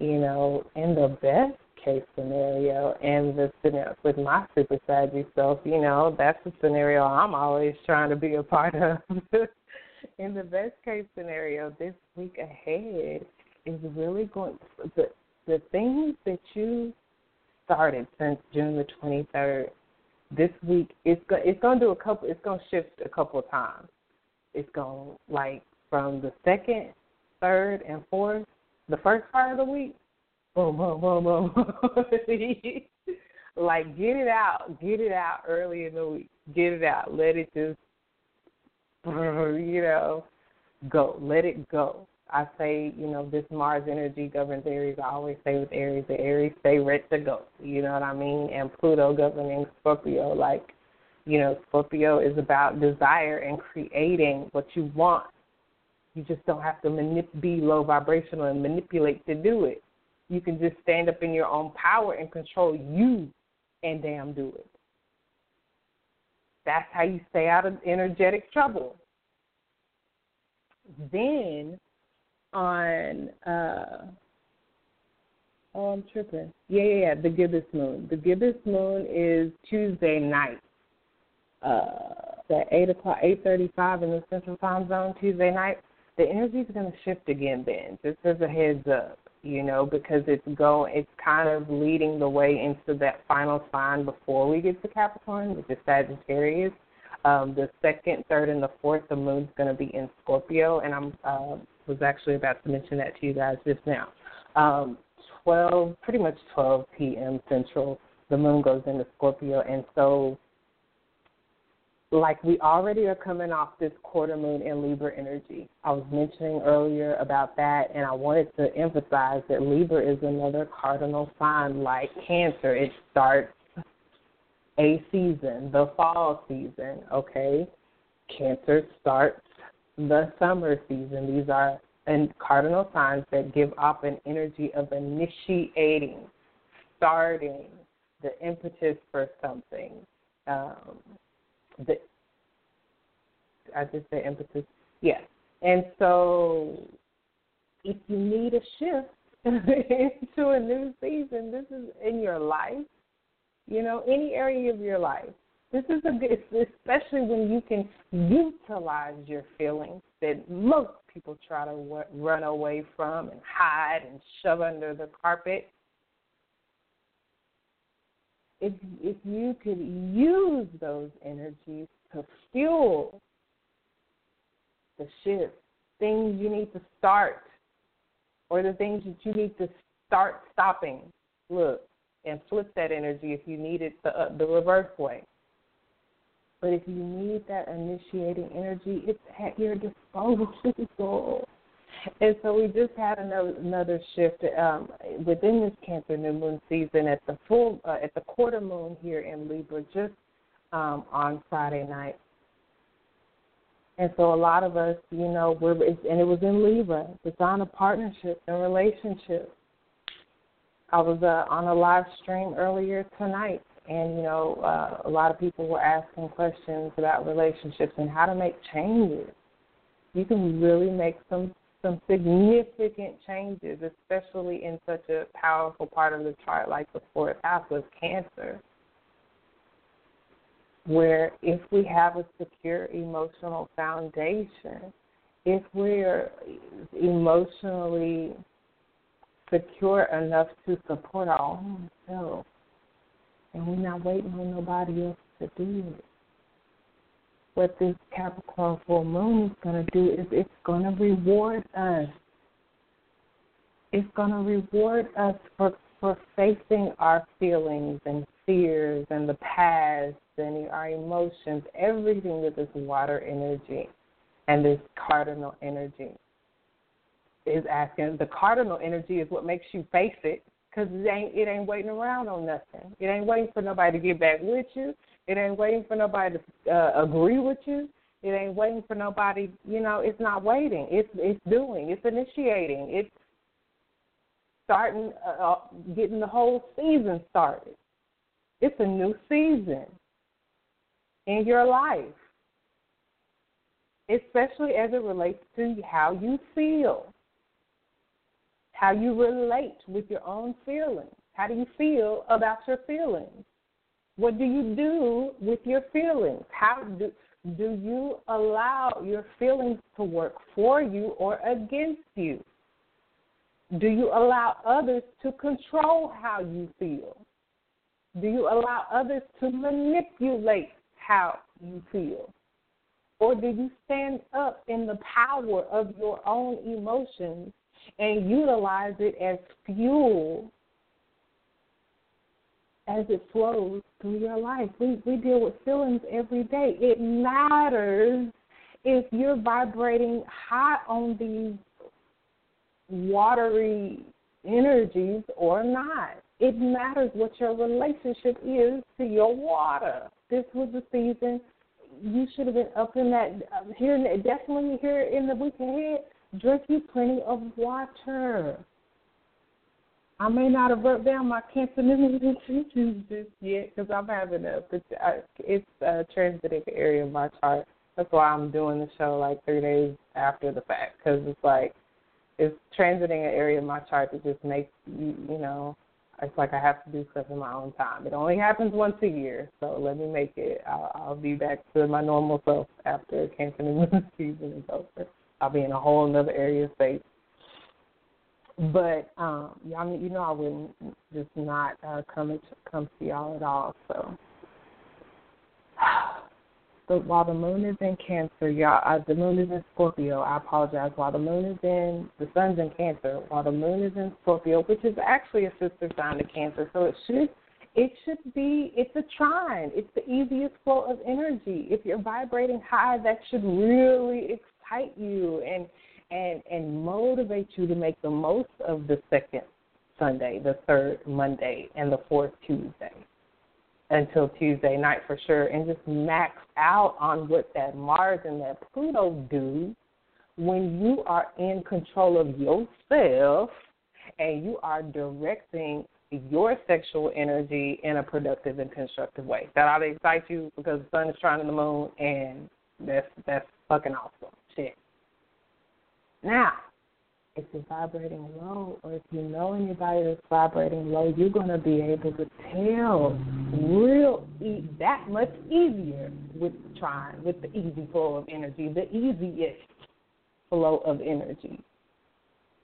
you know, in the best case scenario and the scenario with my super savvy self, you know, that's the scenario I'm always trying to be a part of. *laughs* in the best case scenario, this week ahead is really going the the things that you started since June the 23rd this week it's go, it's gonna do a couple. It's gonna shift a couple of times. It's gonna like from the second, third, and fourth. The first part of the week, boom, boom, boom, boom. *laughs* like get it out, get it out early in the week. Get it out. Let it just, *laughs* you know, go. Let it go. I say, you know, this Mars energy governs Aries. I always say with Aries, the Aries stay ready to go. You know what I mean? And Pluto governing Scorpio, like, you know, Scorpio is about desire and creating what you want. You just don't have to manip- be low vibrational and manipulate to do it. You can just stand up in your own power and control you and damn do it. That's how you stay out of energetic trouble. Then on uh oh I'm tripping. Yeah, yeah, yeah, the gibbous moon. The gibbous moon is Tuesday night. Uh at eight o'clock eight thirty five in the central time zone Tuesday night. The energy is gonna shift again then, just as a heads up, you know, because it's going it's kind of leading the way into that final sign before we get to Capricorn, which is Sagittarius. Um, the second, third, and the fourth, the moon's going to be in Scorpio, and I'm uh, was actually about to mention that to you guys just now. Um, 12, pretty much 12 p.m. Central, the moon goes into Scorpio, and so like we already are coming off this quarter moon in Libra energy. I was mentioning earlier about that, and I wanted to emphasize that Libra is another cardinal sign like Cancer. It starts a season, the fall season, okay? Cancer starts the summer season. These are and cardinal signs that give off an energy of initiating, starting, the impetus for something. Um, the I just say impetus. Yes. And so if you need a shift *laughs* into a new season, this is in your life, you know, any area of your life. This is a good, especially when you can utilize your feelings that most people try to run away from and hide and shove under the carpet. If if you could use those energies to fuel the shift, things you need to start, or the things that you need to start stopping, look and flip that energy if you need it the, uh, the reverse way But if you need that initiating energy, it's at your disposal. *laughs* And so we just had another another shift um, within this Cancer new moon season at the full uh, at the quarter moon here in Libra just um, on Friday night. And so a lot of us, you know, we're and it was in Libra. It's on a partnership and relationship. I was uh, on a live stream earlier tonight, and you know, uh, a lot of people were asking questions about relationships and how to make changes. You can really make some some significant changes, especially in such a powerful part of the chart like the fourth house with Cancer, where if we have a secure emotional foundation, if we're emotionally secure enough to support our own self, and we're not waiting on nobody else to do it what this Capricorn full moon is going to do is it's going to reward us. It's going to reward us for for facing our feelings and fears and the past and our emotions, everything with this water energy and this cardinal energy is asking. The cardinal energy is what makes you face it because it ain't it ain't waiting around on nothing. It ain't waiting for nobody to get back with you. It ain't waiting for nobody to uh, agree with you. It ain't waiting for nobody. You know, it's not waiting. It's it's doing. It's initiating. It's starting, uh, uh, getting the whole season started. It's a new season in your life, especially as it relates to how you feel, how you relate with your own feelings. How do you feel about your feelings? What do you do with your feelings? How do do you allow your feelings to work for you or against you? Do you allow others to control how you feel? Do you allow others to manipulate how you feel? Or do you stand up in the power of your own emotions and utilize it as fuel as it flows through your life. We we deal with feelings every day. It matters if you're vibrating high on these watery energies or not. It matters what your relationship is to your water. This was the season you should have been up in that um, here definitely here in the week ahead. Drink you plenty of water. I may not have wrote down my cancer issues just yet because I'm having a it's a transitive area of my chart. That's why I'm doing the show like three days after the fact because it's like it's transiting an area of my chart that just makes you you know it's like I have to do stuff in my own time. It only happens once a year, so let me make it. I'll, I'll be back to my normal self after cancer *laughs* season is over. I'll be in a whole other area of space but um, I mean, you know, I wouldn't just not uh, come and come see y'all at all. So, *sighs* while the moon is in Cancer, y'all, uh, the moon is in Scorpio. I apologize. While the moon is in, the sun's in Cancer. While the moon is in Scorpio, which is actually a sister sign to Cancer, so it should it should be it's a trine it's the easiest flow of energy if you're vibrating high that should really excite you and and and motivate you to make the most of the second Sunday, the third Monday, and the fourth Tuesday until Tuesday night for sure, and just max out on what that Mars and that Pluto do when you are in control of yourself and you are directing your sexual energy in a productive and constructive way. That ought to excite you because the sun is shining the moon, and that's that's fucking awesome Now, if you're vibrating low or if you know anybody that's vibrating low, you're going to be able to tell real e- that much easier with trying, with the easy flow of energy, the easiest flow of energy.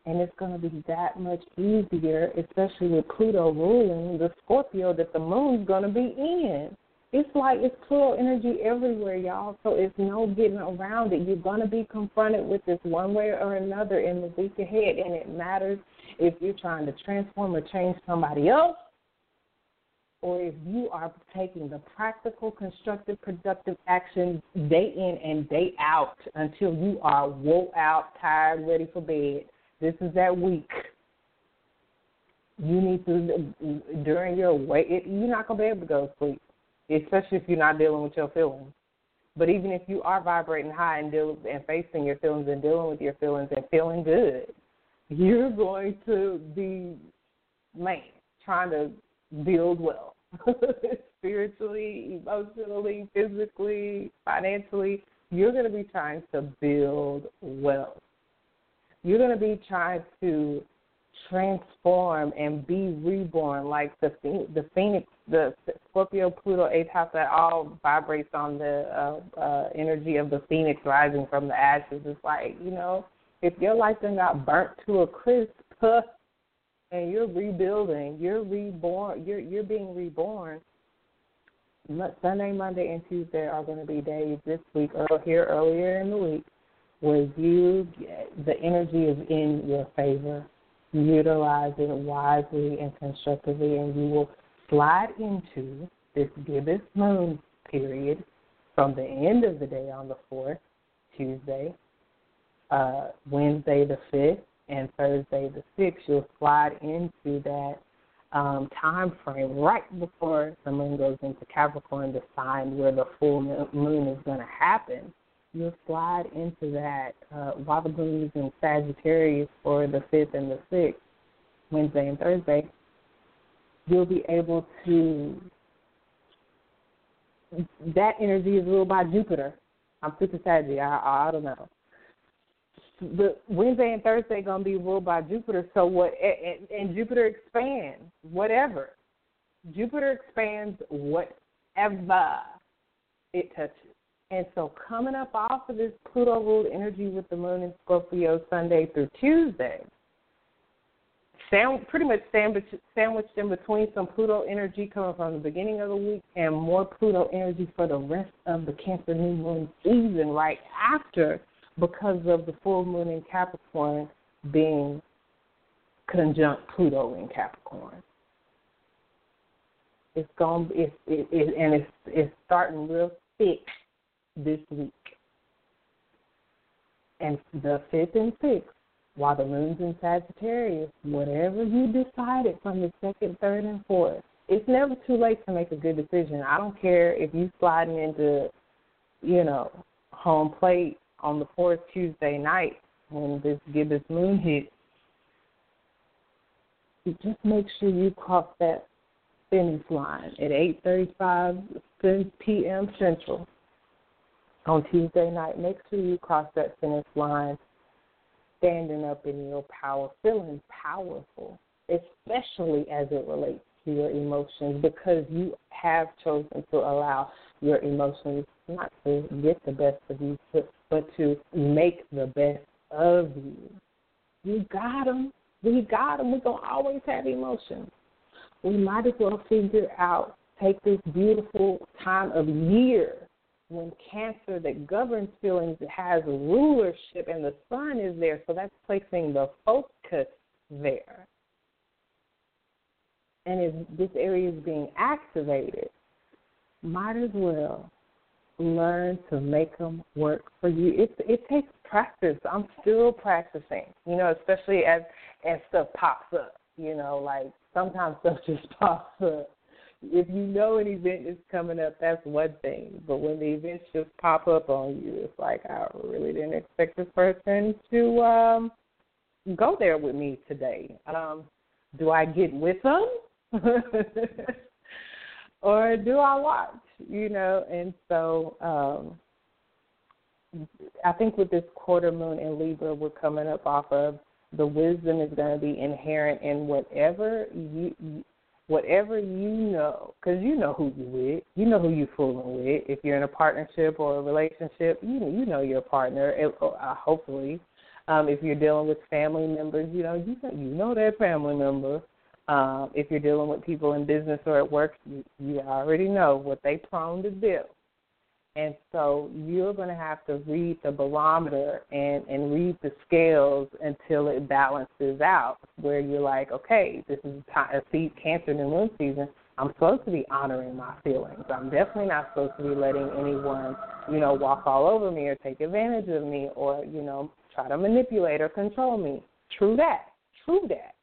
And it's going to be that much easier, especially with Pluto ruling the Scorpio that the moon's going to be in it's like it's Pluto energy everywhere, y'all. So it's no getting around it. You're to be confronted with this one way or another in the week ahead, and it matters if you're trying to transform or change somebody else, or if you are taking the practical, constructive, productive action day in and day out until you are wore out, tired, ready for bed. This is that week. You need to during your wait. You're not gonna be able to go to sleep, especially if you're not dealing with your feelings. But even if you are vibrating high and deal and facing your feelings and dealing with your feelings and feeling good, you're going to be man trying to build wealth *laughs* spiritually, emotionally, physically, financially. You're going to be trying to build wealth. You're going to be trying to transform and be reborn like the the phoenix the scorpio pluto eighth house that all vibrates on the uh, uh energy of the phoenix rising from the ashes. It's like you know if your life then got burnt to a crisp and you're rebuilding you're reborn you're you're being reborn sunday monday and tuesday are going to be days this week or here earlier in the week where you get, the energy is in your favor. Utilize it wisely and constructively, and you will slide into this gibbous moon period from the end of the day on the 4th, Tuesday, uh, Wednesday the 5th, and Thursday the 6th. You'll slide into that um, time frame right before the moon goes into Capricorn, the sign where the full moon is going to happen. You'll slide into that uh, while the moon is in Sagittarius for the 5th and the 6th, Wednesday and Thursday. You'll be able to. That energy is ruled by Jupiter. I'm super Sagittarius. I, I don't know the Wednesday and Thursday gonna be ruled by Jupiter. So what? And, and Jupiter expands whatever. Jupiter expands whatever it touches. And so coming up off of this Pluto ruled energy with the moon in Scorpio Sunday through Tuesday, sand, pretty much sandwiched, in between some Pluto energy coming from the beginning of the week and more Pluto energy for the rest of the Cancer new moon season right after because of the full moon in Capricorn being conjunct Pluto in Capricorn. It's going it's it, it, and it's it's starting real thick this week. And the fifth and sixth, while the moon's in Sagittarius, whatever you decided from the second, third, and fourth, it's never too late to make a good decision. I don't care if you sliding into, you know, home plate on the fourth Tuesday night when this gibbous moon hits. Just make sure you cross that finish line at 8:35 p.m. Central on Tuesday night. Make sure you cross that finish line standing up in your power, feeling powerful, especially as it relates to your emotions, because you have chosen to allow your emotions not to get the best of you, but to make the best of you. You got them. We got them. We're going to always have emotions. We might as well figure out, take this beautiful time of year when Cancer that governs feelings has rulership and the sun is there, so that's placing the focus there. And if this area is being activated, might as well learn to make them work for you. It it takes practice. I'm still practicing, you know, especially as as stuff pops up. You know, like sometimes *laughs* stuff just pops up if you know an event is coming up, that's one thing. But when the events just pop up on you, it's like I really didn't expect this person to um go there with me today. Um, do I get with them? *laughs* or do I watch? You know, and so um I think with this quarter moon in Libra we're coming up off of the wisdom is going to be inherent in whatever you whatever you know, because you know who you with, you know who you fooling with. If you're in a partnership or a relationship, you know, you know your partner. Uh, hopefully, um, if you're dealing with family members, you know you know you know that family member. Um, if you're dealing with people in business or at work, you, you already know what they prone to do. And so you're going to have to read the barometer and, and read the scales until it balances out, where you're like, okay, this is a seed, Cancer and moon season. I'm supposed to be honoring my feelings. I'm definitely not supposed to be letting anyone, you know, walk all over me or take advantage of me or, you know, try to manipulate or control me. True that. True that.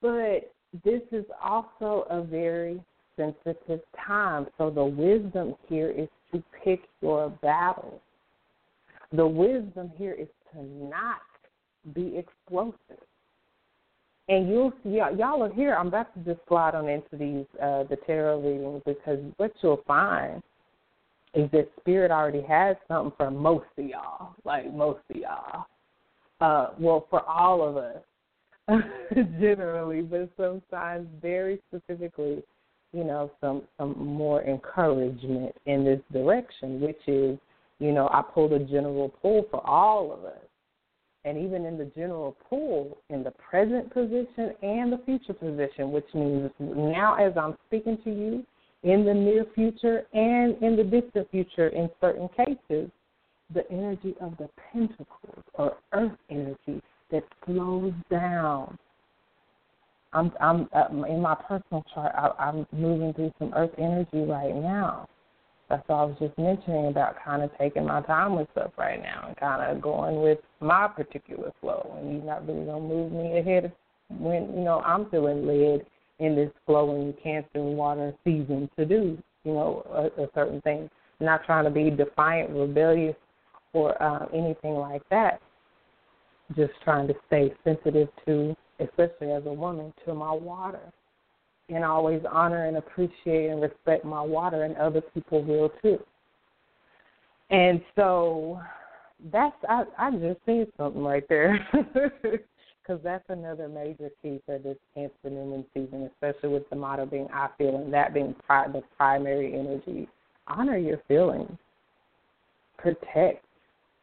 But this is also a very sensitive time. So the wisdom here is to pick your battles. The wisdom here is to not be explosive. And you'll see, y'all are here. I'm about to just slide on into these uh, the tarot readings because what you'll find is that spirit already has something for most of y'all, like most of y'all. Uh, well, for all of us, *laughs* generally, but sometimes very specifically, you know, some some more encouragement in this direction, which is, you know, I pulled a general pull for all of us. And even in the general pull, in the present position and the future position, which means now as I'm speaking to you, in the near future and in the distant future in certain cases, the energy of the pentacles or earth energy that slows down. I'm, I'm uh, in my personal chart. I, I'm moving through some Earth energy right now. That's what I was just mentioning about kind of taking my time with stuff right now and kind of going with my particular flow. And you're not really gonna move me ahead when you know I'm feeling led in this flowing Cancer water season to do you know a, a certain thing. not trying to be defiant, rebellious, or uh, anything like that just trying to stay sensitive to, especially as a woman, to my water. And always honor and appreciate and respect my water, and other people will too. And so that's I I just seen something right there, *laughs* because that's another major key for this Cancer New season, especially with the motto being I feel, and that being pri- the primary energy. Honor your feelings, protect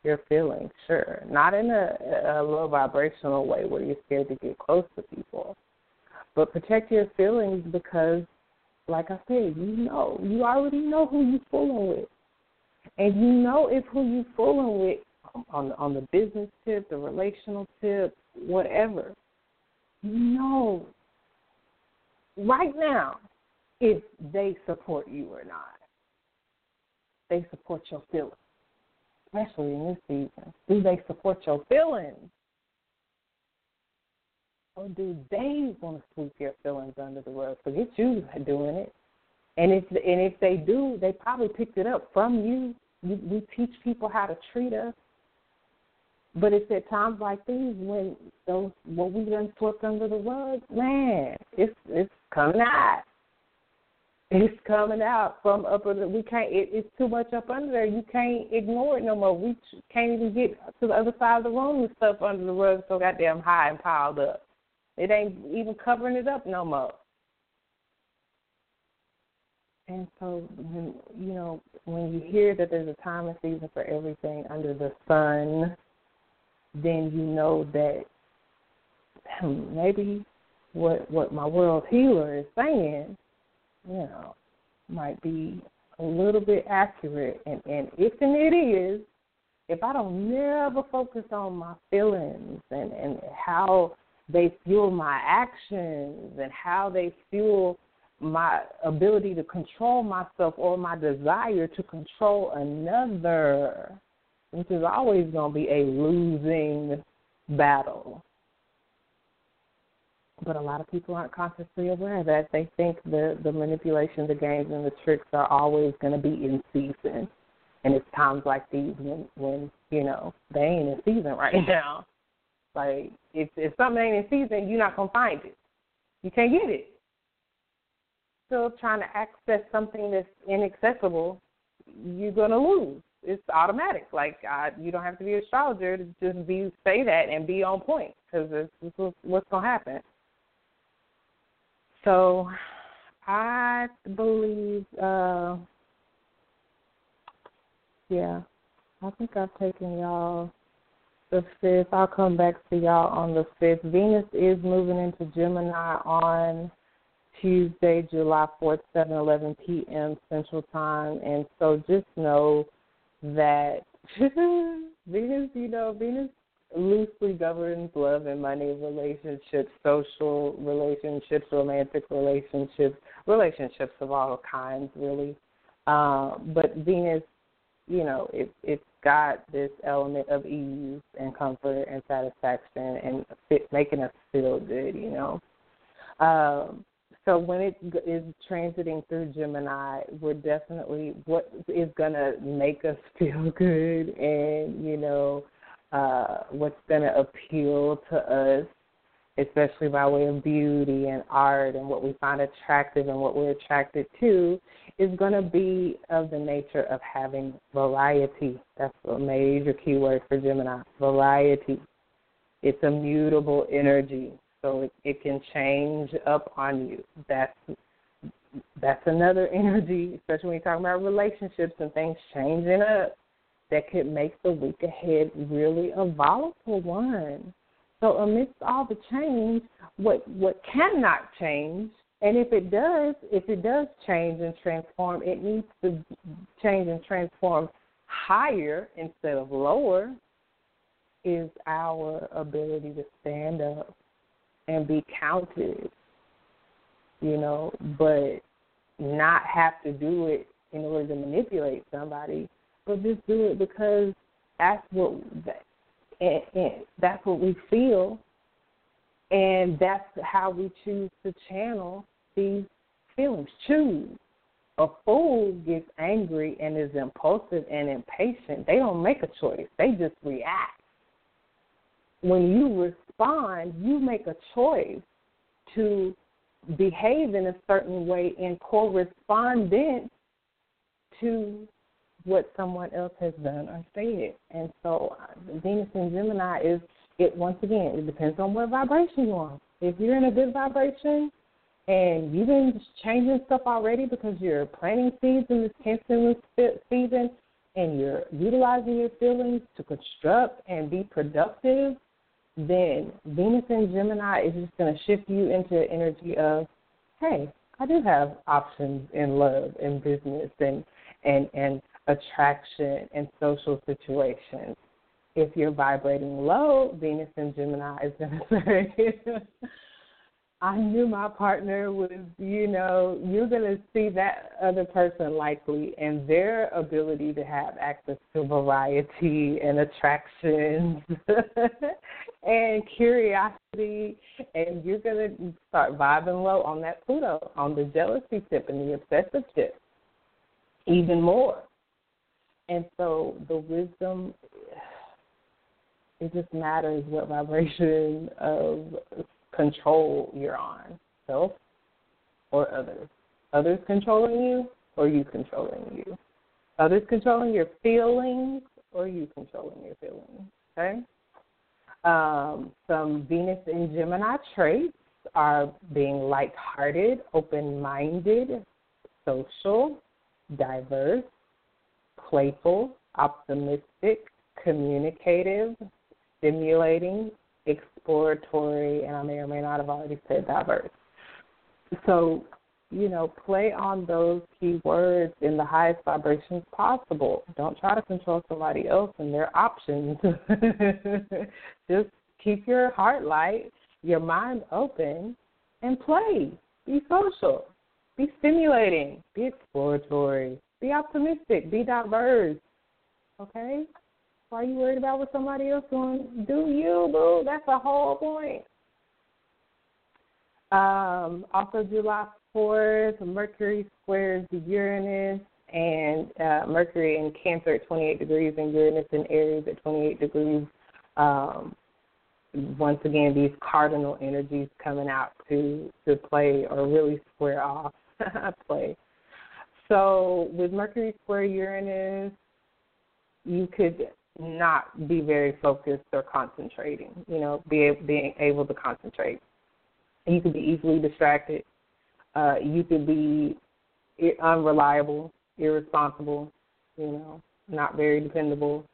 your feelings, sure. Not in a, a low vibrational way where you're scared to get close to people. But protect your feelings because, like I said, you know, you already know who you're fooling with. And you know if who you're fooling with on, on the business tip, the relational tip, whatever. You know right now if they support you or not. They support your feelings especially in this season? Do they support your feelings? Or do they want to sweep your feelings under the rug? Forget you doing it. And if and if they do, they probably picked it up from you. We, we teach people how to treat us. But it's at times like these when those what we done swept under the rug, man, it's it's coming out. It's coming out from up under. We can't. It, it's too much up under there. You can't ignore it no more. We can't even get to the other side of the room with stuff under the rug so goddamn high and piled up. It ain't even covering it up no more. And so, when you know, when you hear that there's a time and season for everything under the sun, then you know that hmm, maybe what what my world healer is saying you know, might be a little bit accurate. And, and if and it is, if I don't never focus on my feelings and, and how they fuel my actions and how they fuel my ability to control myself or my desire to control another, which is always going to be a losing battle but a lot of people aren't consciously aware of that. They think the the manipulation, the games, and the tricks are always going to be in season, and it's times like these when when you know they ain't in season right *laughs* now. Like if if something ain't in season, you're not gonna find it. You can't get it. Still trying to access something that's inaccessible, you're gonna lose. It's automatic. Like I, you don't have to be an astrologer to just be say that and be on point because this is what's gonna happen. So I believe, uh, yeah, I think I've taken y'all the fifth. I'll come back to y'all on the fifth. Venus is moving into Gemini on Tuesday, July 4th, seven eleven p.m. Central Time. And so just know that *laughs* Venus, you know, Venus loosely governs love and money relationships, social relationships, romantic relationships, relationships of all kinds, really. Uh, but Venus, you know, it, it's got this element of ease and comfort and satisfaction and fit, making us feel good, you know. Um, so when it is transiting through Gemini, we're definitely what is going to make us *laughs* feel good and, you know, uh, what's going to appeal to us, especially by way of beauty and art and what we find attractive and what we're attracted to, is going to be of the nature of having variety. That's a major keyword for Gemini variety. It's a mutable energy so it, it can change up on you. That's that's another *laughs* energy, especially when you're talking about relationships and things changing up, that could make the week ahead really a volatile one. So amidst all the change, what what cannot change, and if it does, if it does change and transform, it needs to change and transform higher instead of lower, is our ability to stand up and be counted, you know, but not have to do it in order to manipulate somebody, just do it because that's what and, and that's what we feel, and that's how we choose to channel these feelings. Choose. A fool gets angry and is impulsive and impatient. They don't make a choice. They just react when you respond, you make a choice to behave in a certain way in correspondence to what someone else has done or said. And so uh, Venus in Gemini is it once again, it depends on what vibration you're on. If you're in a good vibration and you've been changing stuff already because you're planting seeds in this Cancer season and you're utilizing your feelings to construct and be productive then Venus in Gemini is just going to shift you into the energy of, hey, I do have options in love and business and and and attraction and social situations. If you're vibrating low, Venus in Gemini is going to say, I knew my partner was, you know, you're going to see that other person likely and their ability to have access to variety and attractions *laughs* and curiosity. And you're going to start vibing low on that Pluto, on the jealousy tip and the obsessive tip, even more. And so the wisdom, it just matters what vibration of control you're on self or others. Others controlling you or you controlling you. Others controlling your feelings or you controlling your feelings. Okay? Um, some Venus and Gemini traits are being light-hearted, open-minded, social, diverse, playful, optimistic, communicative, stimulating, exploratory, and I may or may not have already said diverse. So, you know, play on those key words in the highest vibrations possible. Don't try to control somebody else and their options. *laughs* Just keep your heart light, your mind open, and play. Be social. Be stimulating. Be exploratory. Be optimistic. Be diverse. Okay? Why are you worried about what somebody else doing? Do you, boo? That's the whole point. Um, also, July 4th, Mercury squares the Uranus, and uh, Mercury in Cancer at 28 degrees, and Uranus in Aries at 28 degrees. Um, once again, these cardinal energies coming out to to play or really square off *laughs* play. So with Mercury square Uranus, you could not be very focused or concentrating. You know, be being able to concentrate. You could be easily distracted. Uh, you could be unreliable, irresponsible. You know, not very dependable,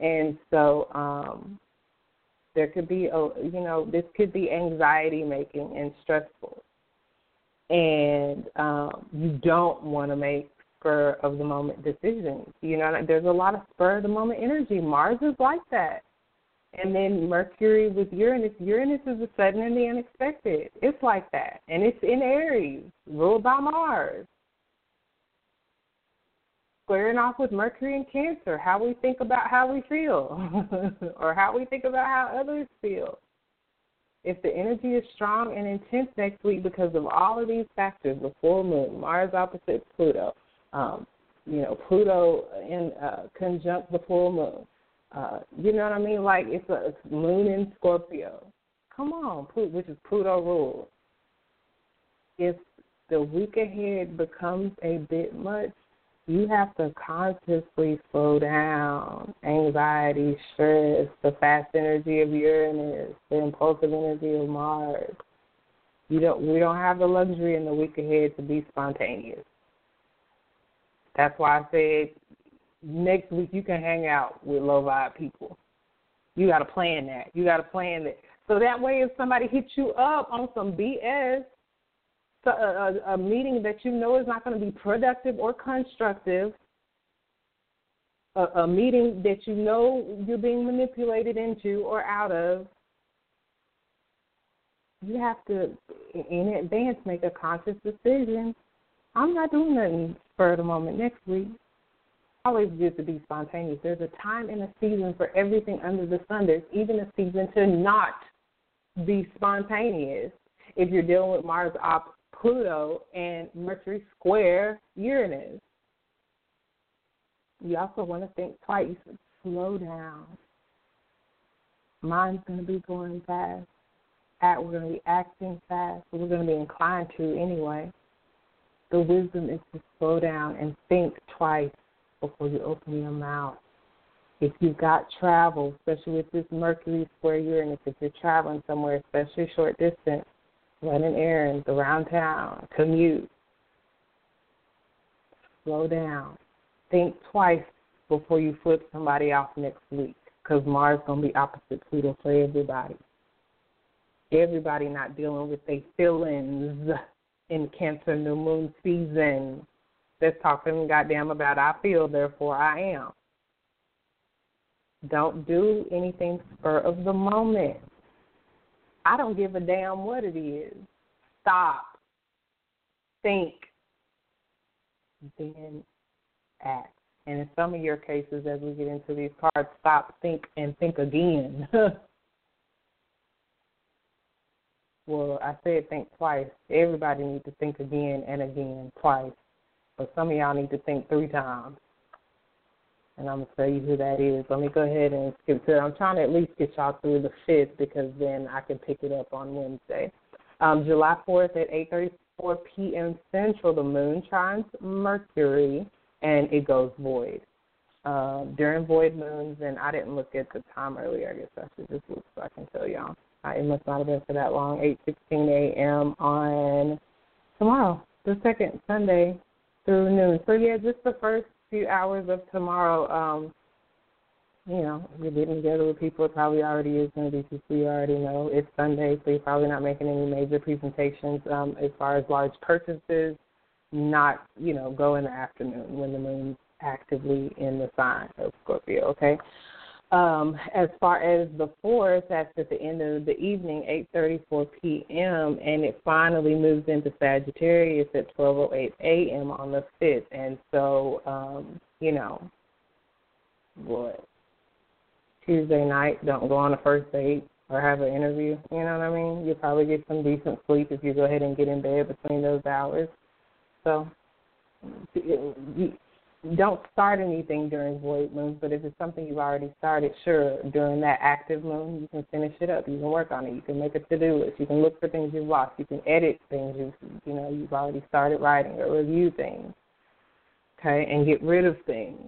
and so um, there could be a you know this could be anxiety making and stressful, and um, you don't want to make spur of the moment decisions. You know, there's a lot of spur of the moment energy. Mars is like that. And then Mercury with Uranus. Uranus is the sudden and the unexpected. It's like that. And it's in Aries, ruled by Mars. Squaring off with Mercury and Cancer, how we think about how we feel, *laughs* or how we think about how others feel. If the energy is strong and intense next week because of all of these factors, the full moon, Mars opposite Pluto, um, you know, Pluto in uh, conjunct the full moon, uh, you know what I mean? Like it's a moon in Scorpio. Come on, which is Pluto rule. If the week ahead becomes a bit much, you have to consciously slow down anxiety, stress, the fast energy of Uranus, the impulsive energy of Mars. You don't we don't have the luxury in the week ahead to be spontaneous. That's why I said next week you can hang out with low vibe people. You got to plan that. You got to plan that. So that way, if somebody hits you up on some BS, a, a, meeting that you know is not going to be productive or constructive, a, a meeting that you know you're being manipulated into or out of, you have to, in advance, make a conscious decision. I'm not doing nothing for the moment next week always good to be spontaneous. There's a time and a season for everything under the sun. There's even a season to not be spontaneous. If you're dealing with Mars op Pluto and Mercury square Uranus, you also want to think twice. Slow down. Mind's going to be going fast. Act, we're going to be acting fast. We're going to be inclined to anyway. The wisdom is to slow down and think twice before you open your mouth. If you've got travel, especially with this Mercury square Uranus, if you're traveling somewhere, especially short distance, running errands around town, commute, slow down. Think twice before you flip somebody off next week because Mars going to be opposite Pluto for everybody. Everybody not dealing with their feelings in Cancer New Moon season. Let's talk to goddamn about I feel, therefore I am. Don't do anything spur of the moment. I don't give a damn what it is. Stop. Think. Then act. And in some of your cases, as we get into these cards, stop, think, and think again. *laughs* well, I said think twice. Everybody needs to think again and again, twice. But some of y'all need to think three times. And I'm to tell you who that is. Let me go ahead and skip to it. I'm trying to at least get y'all through the 5th because then I can pick it up on Wednesday. Um, July 4th at 8.34 p.m. Central, the moon trines Mercury and it goes void. Um, during void moons, and I didn't look at the time earlier. I guess I should just look so I can tell y'all. It must not have been for that long. 8:16 a.m. on tomorrow, the second Sunday through noon. So yeah, just the first few hours of tomorrow. Um, you know, you're getting together with people. It probably already is going to be you already know. It's Sunday, so you're probably not making any major presentations um, as far as large purchases. Not, you know, go in the afternoon when the moon's actively in the sign of Scorpio. Okay. Um, as far as the fourth, that's at the end of the evening, 8:34 p.m., and it finally moves into Sagittarius at 12:08 a.m. on the fifth. And so, um, you know, what Tuesday night, don't go on a first date or have an interview. You know what I mean? You'll probably get some decent sleep if you go ahead and get in bed between those hours. So, don't start anything during void moons, but if it's something you've already started, sure, during that active moon, you can finish it up. You can work on it. You can make a to-do list. You can look for things you've lost. You can edit things you've, you know you've already started writing or review things. Okay, and get rid of things.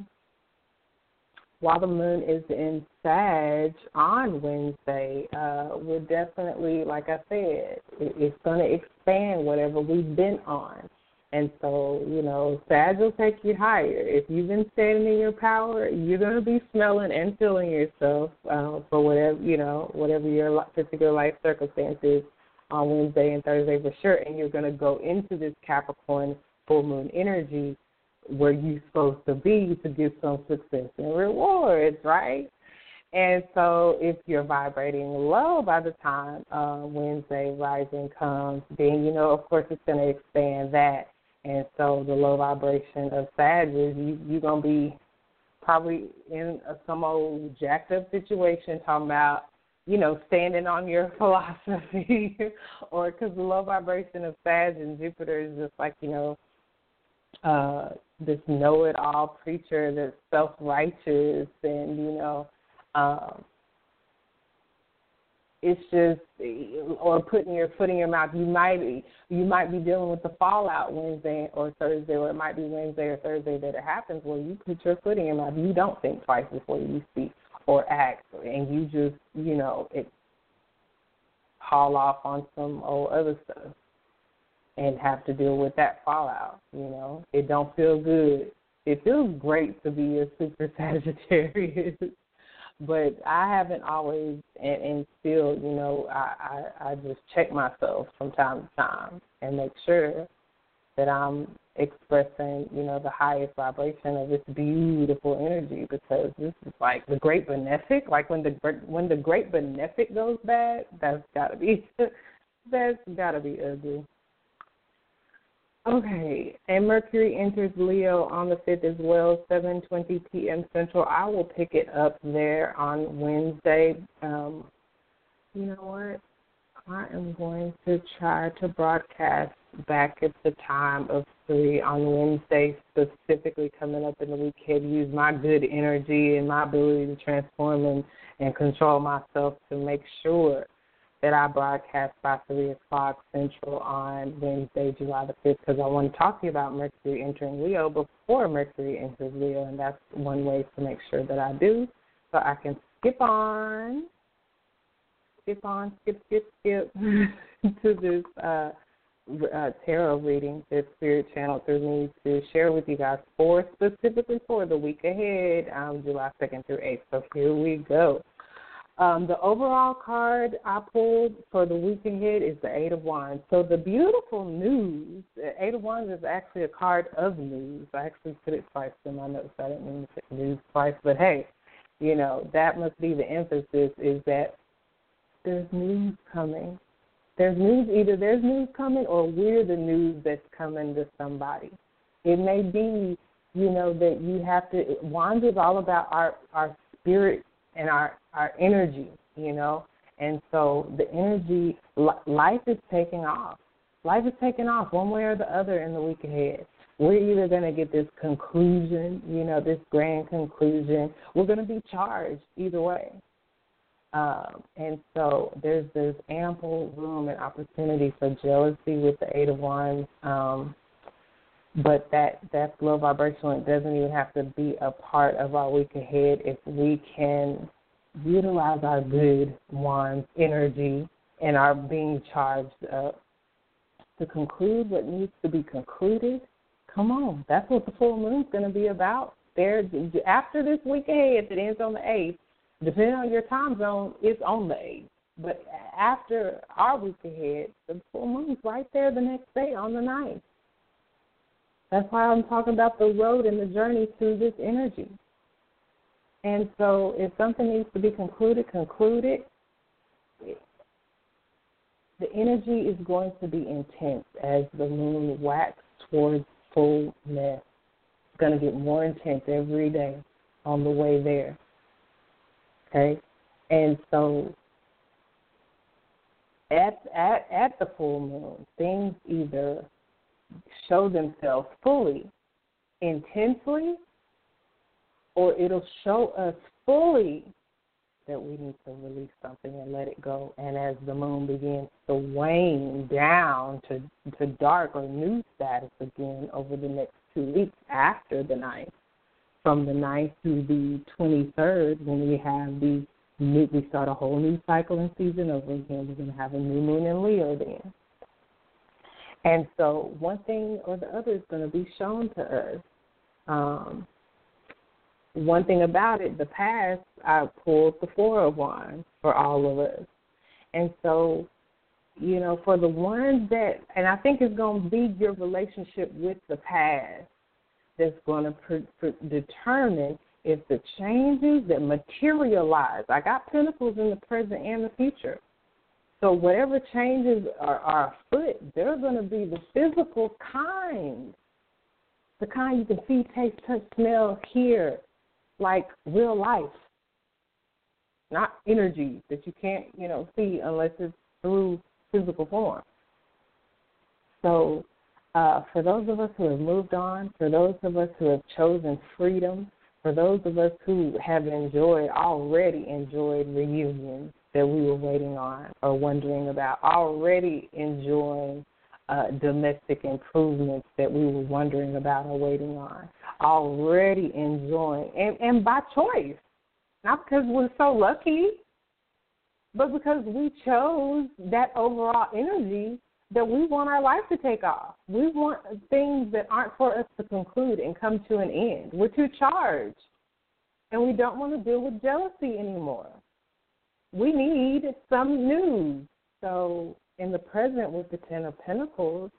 While the moon is in Sag on Wednesday, uh, we're definitely, like I said, it, it's going to expand whatever we've been on and so, you know, Sag will take you higher. If you've been standing in your power, you're going to be smelling and feeling yourself uh, for whatever, you know, whatever your particular life circumstances on Wednesday and Thursday for sure. And you're going to go into this Capricorn full moon energy where you're supposed to be to get some success and rewards, right? and so if you're vibrating low by the time uh, Wednesday rising comes, then you know, of course, it's going to expand that. And so the low vibration of Sagittarius, you, you're going to be probably in a, some old jacked up situation talking about, you know, standing on your *laughs* philosophy, or because the low vibration of Sag and Jupiter is just like, you know, uh, this know it all preacher that's self righteous and, you know, um, it's just or putting your foot in your mouth. You might be you might be dealing with the fallout Wednesday or Thursday, or it might be Wednesday or Thursday that it happens where you put your foot in your mouth. You don't think twice before you speak or act, and you just you know it haul off on some old other stuff and have to deal with that fallout. You know, it don't feel good. It feels great to be a super *laughs* Sagittarius but I haven't always, and, and still, you know, I, I I just check myself from time to time and make sure that I'm expressing, you know, the highest vibration of this beautiful energy because this is like the great benefic. Like when the when the great benefic goes bad, that's got to be *laughs* that's got to be ugly. Okay, and Mercury enters Leo on the 5th as well, 7:20 p.m. Central. I will pick it up there on Wednesday. Um, you know what? I am going to try to broadcast back at the time of three on Wednesday, specifically coming up in the weekend. Use my good energy and my ability to transform and, and control myself to make sure that I broadcast by 3 o'clock Central on Wednesday, July the 5th, because I want to talk to you about Mercury entering Leo before Mercury enters Leo, and that's one way to make sure that I do. So I can skip on, skip on, skip, skip, skip *laughs* to this uh, uh, tarot reading that Spirit channeled through me to share with you guys for specifically for the week ahead, um, July 2nd through 8th. So here we go. Um, the overall card I pulled for the week ahead is the Eight of Wands. So the beautiful news, Eight of Wands is actually a card of news. I actually put it twice in my notes. I didn't mean to put news twice, but hey, you know that must be the emphasis is that there's news coming. There's news either there's news coming or we're the news that's coming to somebody. It may be, you know, that you have to. Wands is all about our our spirit and our our energy, you know. And so the energy, life is taking off. Life is taking off one way or the other in the week ahead. We're either going to get this conclusion, you know, this grand conclusion. We're going to be charged either way. Um, and so there's this ample room and opportunity for jealousy with the Eight of Wands. Um, but that that's low vibrational. It doesn't even have to be a part of our week ahead if we can utilize our good one's energy and our being charged up to conclude what needs to be concluded. Come on, that's what the full moon's going to be about. There, after this week ahead that ends on the eighth, depending on your time zone, it's on the eighth. But after our week ahead, the full moon's right there the next day on the ninth. That's why I'm talking about the road and the journey through this energy. And so if something needs to be concluded, concluded. The energy is going to be intense as the moon waxes towards fullness. It's going to get more intense every day on the way there. Okay? And so at at at the full moon, things either show themselves fully, intensely, or it'll show us fully that we need to release something and let it go. And as the moon begins to wane down to to dark or new status again over the next two weeks after the ninth, from the ninth to the twenty third, when we have the new, we start a whole new cycle and season over again. We're going to have a new moon in Leo then. And so one thing or the other is going to be shown to us. Um, one thing about it, the past, I pulled the Four of Wands for all of us. And so, you know, for the ones that, and I think it's going to be your relationship with the past that's going to determine if the changes that materialize, I got pentacles in the present and the future. So whatever changes are, are afoot, they're going to be the physical kind, the kind you can see, taste, touch, smell, hear, like real life, not energy that you can't, you know, see unless it's through physical form. So, uh, for those of us who have moved on, for those of us who have chosen freedom, for those of us who have enjoyed, already enjoyed reunions that we were waiting on or wondering about, already enjoying uh, domestic improvements that we were wondering about or waiting on, already enjoying, and, and by choice, not because we're so lucky, but because we chose that overall energy that we want our life to take off. We want things that aren't for us to conclude and come to an end. We're too charged. And we don't want to deal with jealousy anymore. We need some news. So, in the present, with the Ten of Pentacles,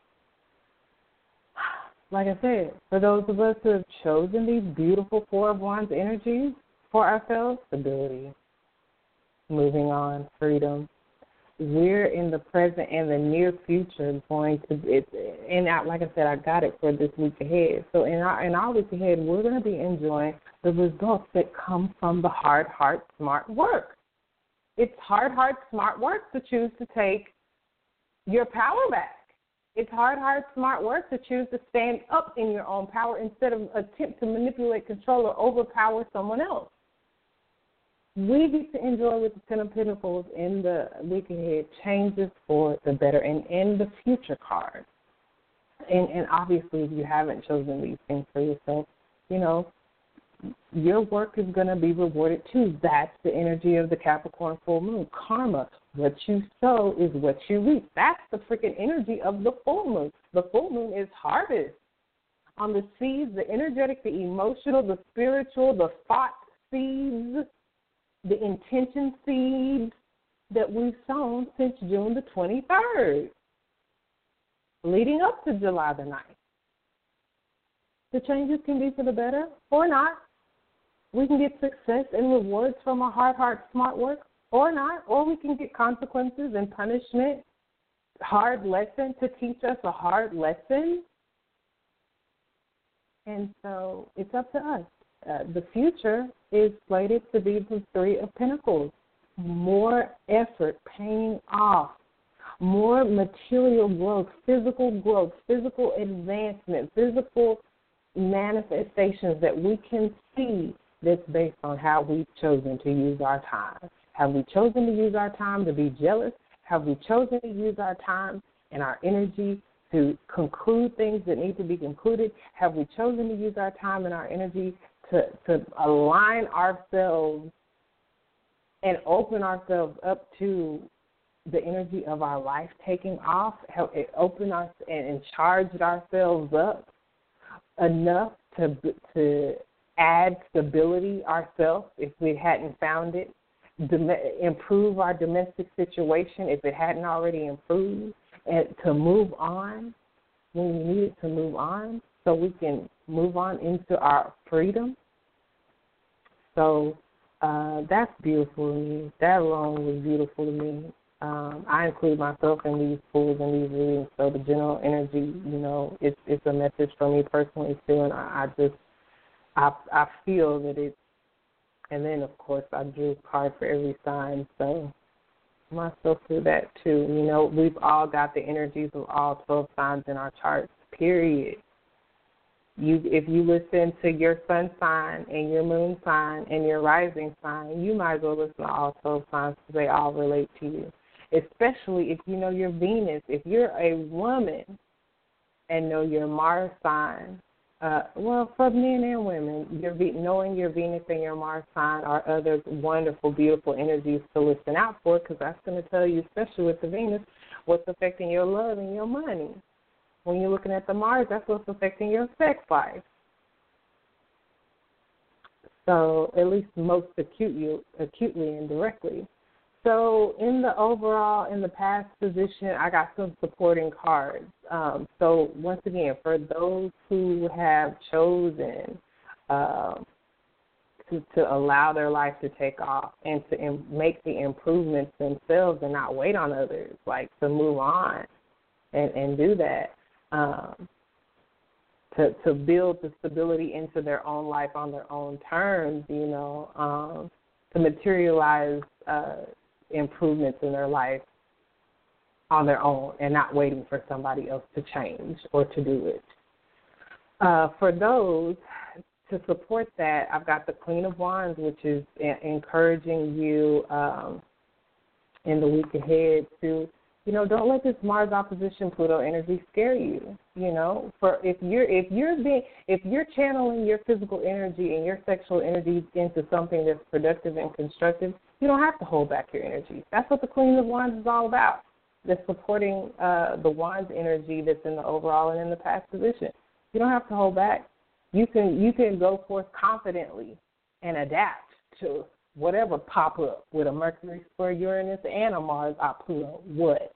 *sighs* like I said, for those of us who have chosen these beautiful Four of Wands energies for ourselves, stability, moving on, freedom. We're in the present and the near future going to it and I, like I said, I got it for this week ahead. So in our in our week ahead we're gonna be enjoying the results that come from the hard, hard, smart work. It's hard, hard, smart work to choose to take your power back. It's hard, hard, smart work to choose to stand up in your own power instead of attempt to manipulate, control, or overpower someone else we get to enjoy with the Ten of Pentacles in the week ahead changes for the better and in the future card. And, and obviously, if you haven't chosen these things for yourself, you know, your work is going to be rewarded too. That's the energy of the Capricorn full moon. Karma. What you sow is what you reap. That's the freaking energy of the full moon. The full moon is harvest. On the seeds, the energetic, the emotional, the spiritual, the thought seeds the intention seeds that we've sown since June the 23rd, leading up to July the 9th. The changes can be for the better or not. We can get success and rewards from our hard, hard, smart work or not, or we can get consequences and punishment, hard lesson to teach us a hard lesson. And so it's up to us. Uh, the future is slated to be the Three of Pentacles. More effort paying off, more material growth, physical growth, physical advancement, physical manifestations that we can see that's based on how we've chosen to use our time. Have we chosen to use our time to be jealous? Have we chosen to use our time and our energy to conclude things that need to be concluded? Have we chosen to use our time and our energy to to align ourselves and open ourselves up to the energy of our life taking off, help it open us and, and charged ourselves up enough to to add stability ourselves if we hadn't found it, improve our domestic situation if it hadn't already improved, and to move on when we needed to move on so we can move on into our freedom. So uh, that's beautiful to me. That alone was beautiful to me. Um, I include myself in these pools and these readings, so the general energy, you know, it's it's a message for me personally too, and I, I just I I feel that it's, and then of course I drew a card for every sign, so myself through that too. You know, we've all got the energies of all twelve signs in our charts. Period you if you listen to your sun sign and your moon sign and your rising sign, you might as well listen to all twelve signs because they all relate to you. Especially if you know your Venus. If you're a woman and know your Mars sign, uh, well, for men and women, your knowing your Venus and your Mars sign are other wonderful, beautiful energies to listen out for because that's going to tell you, especially with the Venus, what's affecting your love and your money. When you're looking at the Mars, that's what's affecting your sex life. So at least most acutely, acutely and directly. So in the overall, in the past position, I got some supporting cards. Um, so once again, for those who have chosen um, to, to allow their life to take off and to Im- make the improvements themselves and not wait on others, like to move on and, and do that. Um, to to build the stability into their own life on their own terms, you know, um, to materialize uh, improvements in their life on their own and not waiting for somebody else to change or to do it. Uh, for those to support that, I've got the Queen of Wands, which is encouraging you um, in the week ahead to, you know, don't let this Mars opposition Pluto energy scare you. You know, for if you're if you're being if you're channeling your physical energy and your sexual energy into something that's productive and constructive, you don't have to hold back your energy. That's what the Queen of Wands is all about. That's supporting uh, the Wands energy that's in the overall and in the past position. You don't have to hold back you can you can go forth confidently and adapt to whatever pop up with a Mercury square Uranus and a Mars op. What?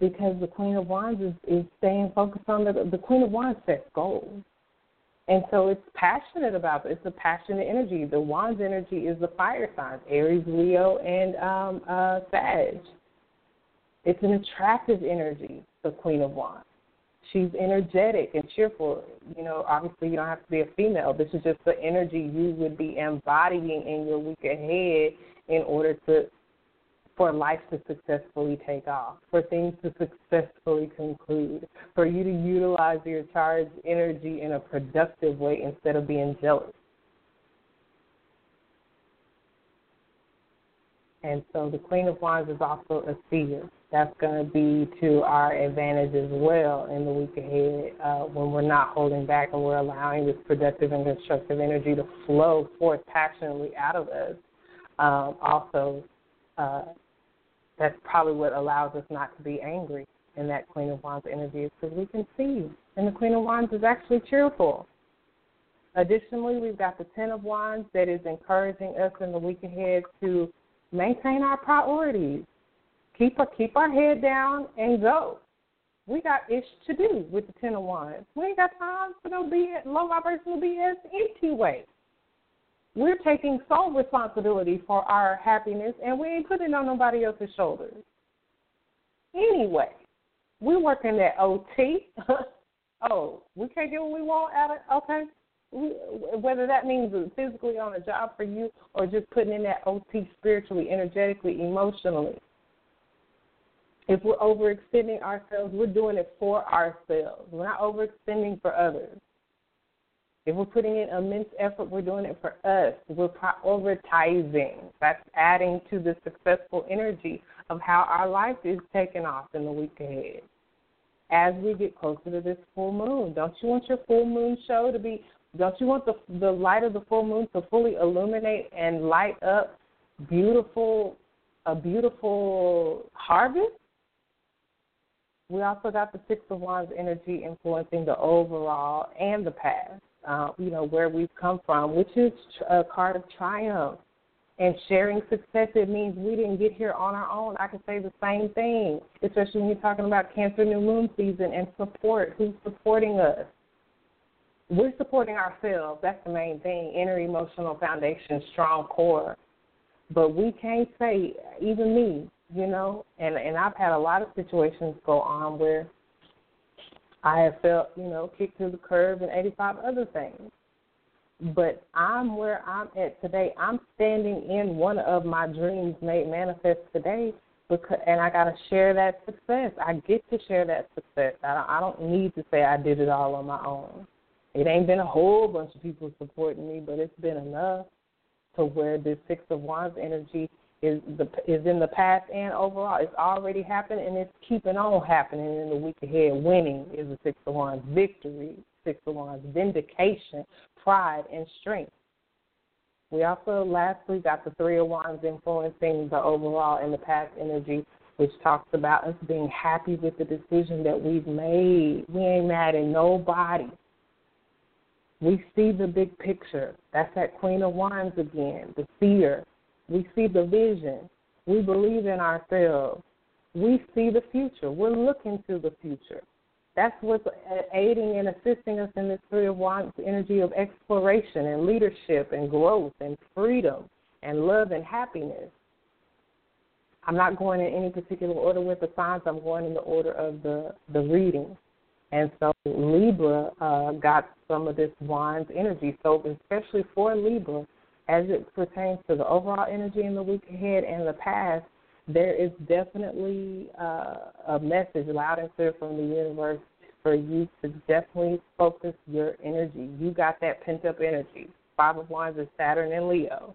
Because the Queen of Wands is, is staying focused on the the Queen of Wands sets goals. And so it's passionate about it. It's a passionate energy. The Wands energy is the fire signs, Aries, Leo, and um, uh, Sag. It's an attractive energy, the Queen of Wands she's energetic and cheerful. You know, obviously you don't have to be a female. This is just the energy you would be embodying in your week ahead in order to for life to successfully take off, for things to successfully conclude, for you to utilize your charged energy in a productive way instead of being jealous. And so the Queen of Wands is also a seer that's going to be to our advantage as well in the week ahead uh, when we're not holding back and we're allowing this productive and constructive energy to flow forth passionately out of us. Um, also, uh, that's probably what allows us not to be angry in that Queen of Wands is because we can see. And the Queen of Wands is actually cheerful. Additionally, we've got the Ten of Wands that is encouraging us in the week ahead to maintain our priorities keep our keep our head down and go. We got ish to do with the ten of wands. We ain't got time for no BS, low vibrational BS anyway. We're taking sole responsibility for our happiness, and we ain't putting it on nobody else's shoulders. Anyway, we're working at OT. *laughs* oh, we can't get what we want out of okay. whether that means physically on a job for you or just putting in that OT spiritually, energetically, emotionally if we're overextending ourselves, we're doing it for ourselves. We're not overextending for others. If we're putting in immense effort, we're doing it for us. We're prioritizing. That's adding to the successful energy of how our life is taking off in the week ahead. As we get closer to this full moon, don't you want your full moon show to be? Don't you want the the light of the full moon to fully illuminate and light up beautiful a beautiful harvest? We also got the Six of Wands energy influencing the overall and the past, uh, you know, where we've come from, which is a card of triumph. And sharing success, it means we didn't get here on our own. I can say the same thing, especially when you're talking about Cancer New Moon season and support. Who's supporting us? We're supporting ourselves. That's the main thing. Inner emotional foundation, strong core. But we can't say, even me, you know, and and I've had a lot of situations go on where I have felt, you know, kicked to the curb and 85 other things. But I'm where I'm at today. I'm standing in one of my dreams made manifest today because, and I got to share that success. I get to share that success. I don't, I don't need to say I did it all on my own. It ain't been a whole bunch of people supporting me, but it's been enough to where this Six of Wands energy is the is in the past and overall. It's already happened and it's keeping on happening in the week ahead. Winning is a six of wands, victory, six of wands, vindication, pride, and strength. We also lastly got the three of wands influencing the overall in the past energy, which talks about us being happy with the decision that we've made. We ain't mad at nobody. We see the big picture. That's that Queen of Wands again, the seer, we see the vision. We believe in ourselves. We see the future. We're looking to the future. That's what's aiding and assisting us in this three of wands energy of exploration and leadership and growth and freedom and love and happiness. I'm not going in any particular order with the signs. I'm going in the order of the the reading. And so Libra uh, got some of this Wands energy. So especially for Libra, as it pertains to the overall energy in the week ahead and the past, there is definitely uh, a message loud and clear from the universe for you to definitely focus your energy. You got that pent up energy. Five of Wands is Saturn and Leo.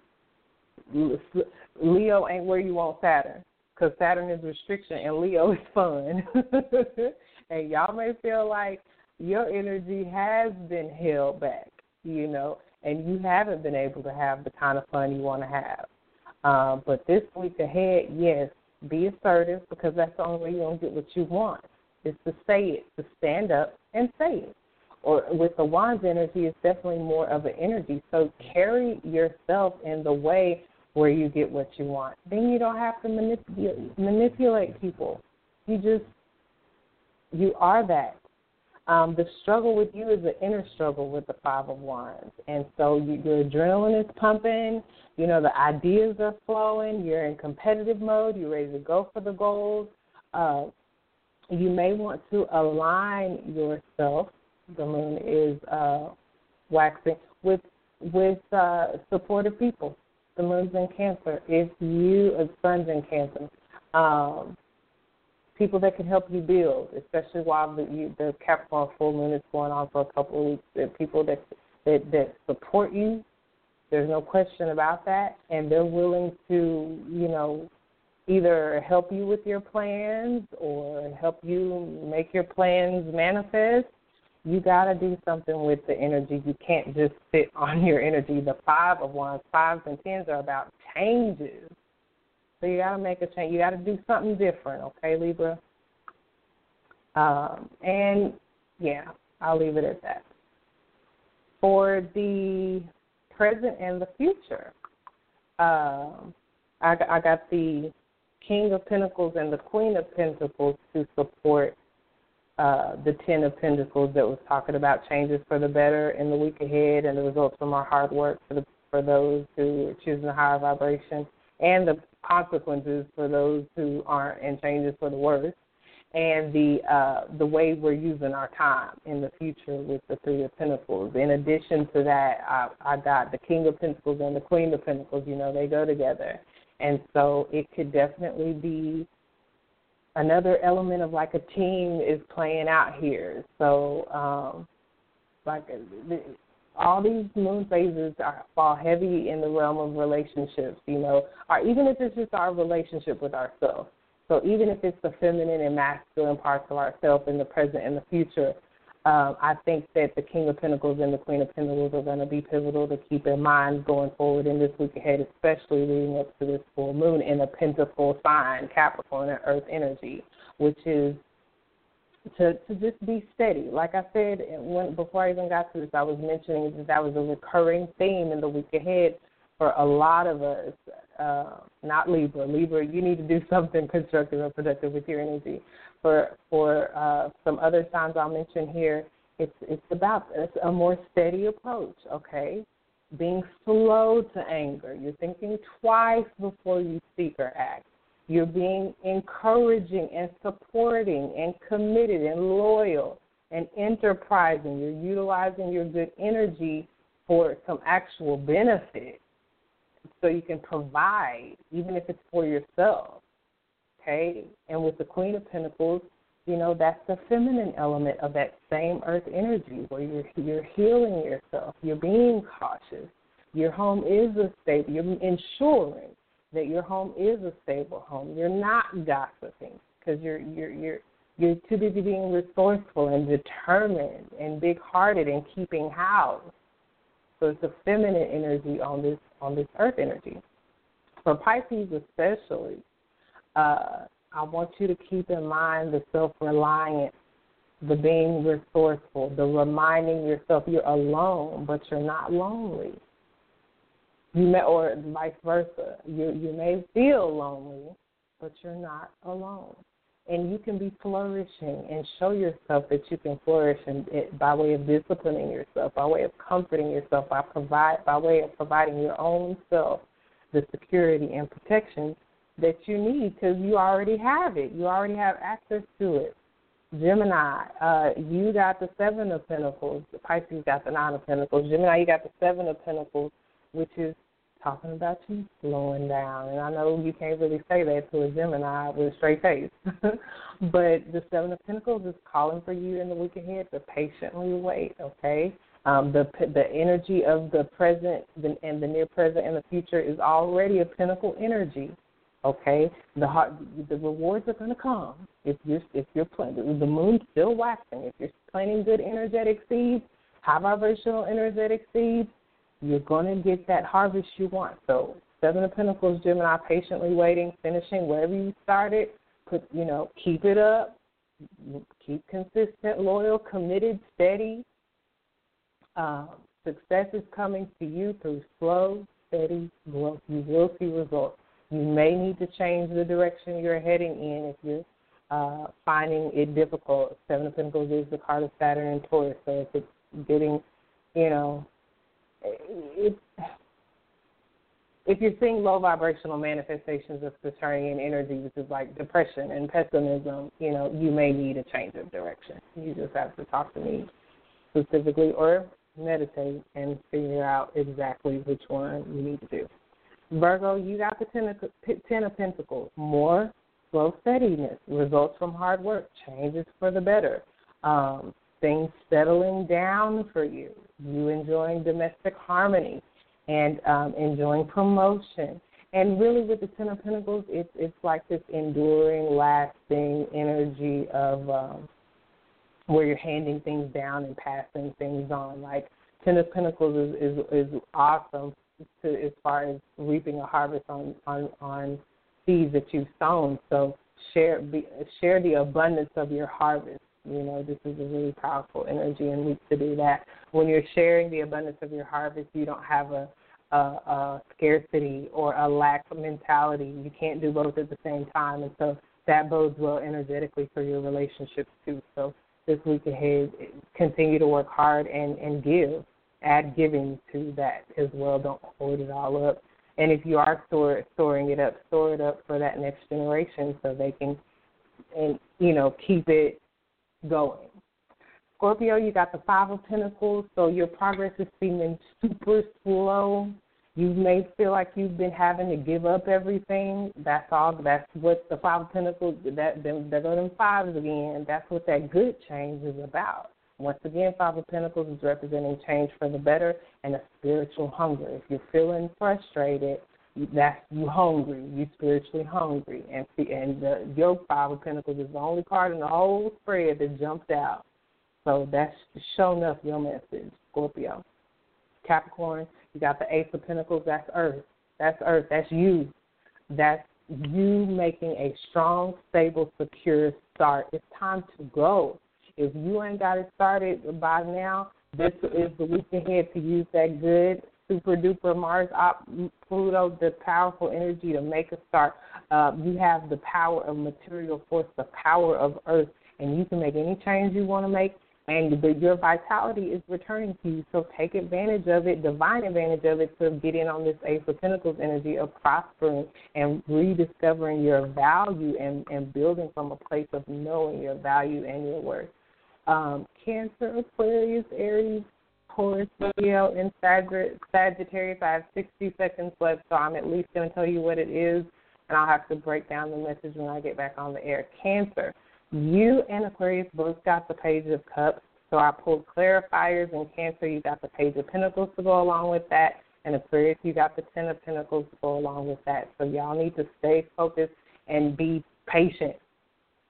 Leo ain't where you want Saturn because Saturn is restriction and Leo is fun. *laughs* and y'all may feel like your energy has been held back, you know, and you haven't been able to have the kind of fun you want to have. Um, but this week ahead, yes, be assertive because that's the only way you're going to get what you want is to say it, to stand up and say it. Or with the Wands energy, it's definitely more of an energy. So carry yourself in the way where you get what you want. Then you don't have to manipulate manipulate people. You just you are that. Um, the struggle with you is an inner struggle with the Five of Wands, and so you, your adrenaline is pumping. You know the ideas are flowing. You're in competitive mode. You're ready to go for the goals. Uh, you may want to align yourself. The moon is uh, waxing with with uh, supportive people the moon's in Cancer. If you, a sun's in Cancer, um, people that can help you build, especially while the, you, the Capricorn full moon is going on for a couple of weeks. There people that that that support you. There's no question about that, and they're willing to, you know, either help you with your plans or help you make your plans manifest you got to do something with the energy. You can't just sit *laughs* on your energy. The five of wands, fives and tens are about changes. So you got to make a change. You got to do something different, okay, Libra? Um, and yeah, I'll leave it at that. For the present and the future, um, I, I got the King of Pentacles and the Queen of Pentacles to support uh, the Ten of Pentacles that was talking about changes for the better in the week ahead and the results from our hard work for the for those who are choosing a higher vibration and the consequences for those who aren't and changes for the worse and the uh, the way we're using our time in the future with the Three of Pentacles. In addition to that, I, I got the King of Pentacles and the Queen of Pentacles. You know, they go together, and so it could definitely be another element of like a team is playing out here. So, um, like all these moon phases are, fall heavy in the realm of relationships, you know, or even if it's just our relationship with ourselves. So even if it's the feminine and masculine parts of ourselves in the present and the future, um, I think that the King of Pentacles and the Queen of Pentacles are going to be pivotal to keep in mind going forward in this week ahead, especially leading up to this full moon in a pentacle sign, Capricorn and Earth energy, which is to to just be steady. Like I said, when before I even got to this, I was mentioning that that was a recurring theme in the week ahead for a lot of us. Uh, not Libra. Libra, you need to do *laughs* something constructive or productive with your energy for for uh, some other signs I'll mention here, it's it's about it's a more steady approach. Okay, being slow to anger. You're thinking twice before you speak or act. You're being encouraging and supporting and committed and loyal and enterprising. You're utilizing your good energy for some actual benefit so you can provide, even if it's for yourself okay? And with the Queen of Pentacles, you know, that's the feminine element of that same earth energy where you're you're healing yourself, you're being cautious. Your home is a stable. You're ensuring that your home is a stable home. You're not gossiping because you're you're you're you're too busy being resourceful and determined and big-hearted and keeping house. So it's a feminine energy on this on this earth energy. For Pisces especially, uh, I want you to keep in mind the self reliance, the being resourceful, the reminding yourself you're alone, but you're not lonely. You may, or vice versa. You you may feel lonely, but you're not alone. and you can be flourishing and show yourself that you can flourish and it, by way of disciplining yourself, by way of comforting yourself, by provide by way of providing your own self the security and protection that you need because you already have it. You already have access to it. Gemini, uh, you got the seven of pentacles. Pisces got the nine of pentacles. Gemini, you got the seven of pentacles, which is talking about you slowing down. And I know you can't really say that to a Gemini with a straight face. *laughs* but the Seven of Pentacles is calling for you in the week ahead to patiently wait, okay? Um, the the energy of the present and the near present and the future is already a pentacle energy. Okay, the heart, the rewards are going to come if you're if you're planting. The moon's still waxing. If you're planting good energetic seeds, high vibrational energetic seeds, you're going to get that harvest you want. So, Seven of Pentacles, Gemini, patiently waiting, finishing wherever you started. Put, you know, keep it up. Keep consistent, loyal, committed, steady. Uh, success is coming to you through slow, steady growth. You will see results. You may need to change the direction you're heading in if you're uh, finding it difficult. Seven of Pentacles is the card of Saturn and Taurus, so if it's getting, you know, it, if you're seeing low vibrational manifestations of Saturnian energy, which is like depression and pessimism, you know, you may need a change of direction. You just have to talk to me specifically or meditate and figure out exactly which one you need to do. Virgo, you got the ten of, ten of Pentacles. More slow steadiness, results from hard work, changes for the better. Um, things settling down for you, you enjoying domestic harmony and um, enjoying promotion. And really, with the Ten of Pentacles, it's it's like this enduring, lasting energy of um, where you're handing things down and passing things on. Like Ten of Pentacles is is, is awesome to as far as reaping a harvest on on on seeds that you've sown. So share be, share the abundance of your harvest you know, this is a really powerful energy and week to do that. When you're sharing the abundance of your harvest, you don't have a, a, a scarcity or a lack mentality. You can't do both at the same time, and so that bodes well energetically for your relationships too. So this week ahead, continue to work hard and and give. Add giving to that as well. Don't hold it all up. And if you are store, storing it up, store it up for that next generation so they can, and you know, keep it going. Scorpio, you got the Five of Pentacles, so your progress is seeming super slow. You may feel like you've been having to give up everything. That's all. That's what the Five of Pentacles. That them, they're them fives again. That's what that good change is about. Once again, Five of Pentacles is representing change for the better and a spiritual hunger. If you're feeling frustrated, that's you hungry. You spiritually hungry, and and the yoke five of pentacles is the only card in the whole spread that jumped out. So that's showing up your message, Scorpio. Capricorn, you got the Ace of Pentacles. That's Earth. That's Earth. That's you. That's you making a strong, stable, secure start. It's time to go. If you ain't got it started by now, this is the week ahead to use that good super duper Mars op, Pluto, the powerful energy to make a start. Uh, you have the power of material force, the power of Earth, and you can make any change you want to make. And the, your vitality is returning to you, so take advantage of it, divine advantage of it, to get in on this Ace of Pentacles energy of prospering and rediscovering your value and, and building from a place of knowing your value and your worth. Um, Cancer, Aquarius, Aries, Taurus, Leo, and Sagittarius. I have 60 seconds left, so I'm at least going to tell you what it is, and I'll have to break down the message when I get back on the air. Cancer. You and Aquarius both got the Page of Cups, so I pulled clarifiers. In Cancer, you got the Page of Pentacles to go along with that, and Aquarius, you got the Ten of Pentacles to go along with that. So y'all need to stay focused and be patient.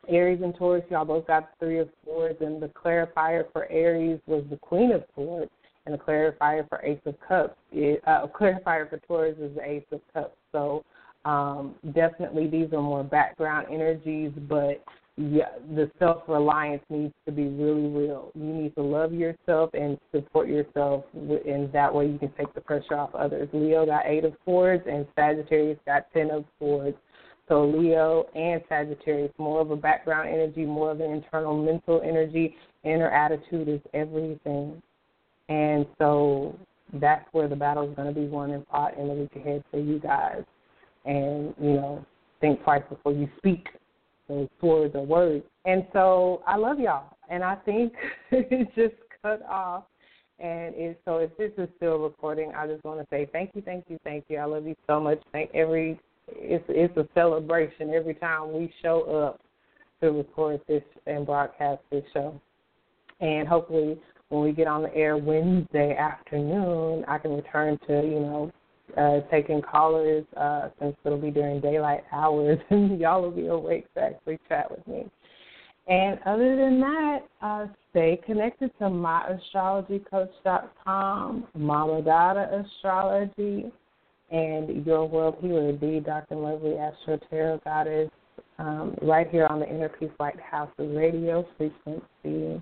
Aries and Taurus, y'all both got the Three of Swords, and the clarifier for Aries was the Queen of Swords and clarifier for Ace of Cups, is, uh, clarifier for Taurus is the Ace of Cups. So um, definitely these are more background energies, but yeah, the self reliance needs to be really real. You need to love yourself and support yourself, and that way you can take the pressure off others. Leo got Eight of Swords, and Sagittarius got Ten of Swords. So Leo and Sagittarius, more of a background energy, more of an internal mental energy. Inner attitude is everything. And so that's where the battle is going to be won and fought in the week ahead for you guys. And, you know, think twice before you speak those words or words. And so I love y'all. And I think *laughs* it just cut off. And it, so if this is still recording, I just want to say thank you, thank you, thank you. I love you so much. Thank every it's it's a celebration every time we show up to record this and broadcast this show. And hopefully, when we get on the air Wednesday afternoon, I can return to you know uh, taking callers uh, since it'll be during daylight hours, *laughs* and y'all will be awake to actually chat with me. And other than that, uh, stay connected to myastrologycoach.com, Mama Dada AstroLove, and Your World Healer, the DarknLovely Astro Tarot Goddess, um, right here on the Inner Peace Lighthouse radio frequency.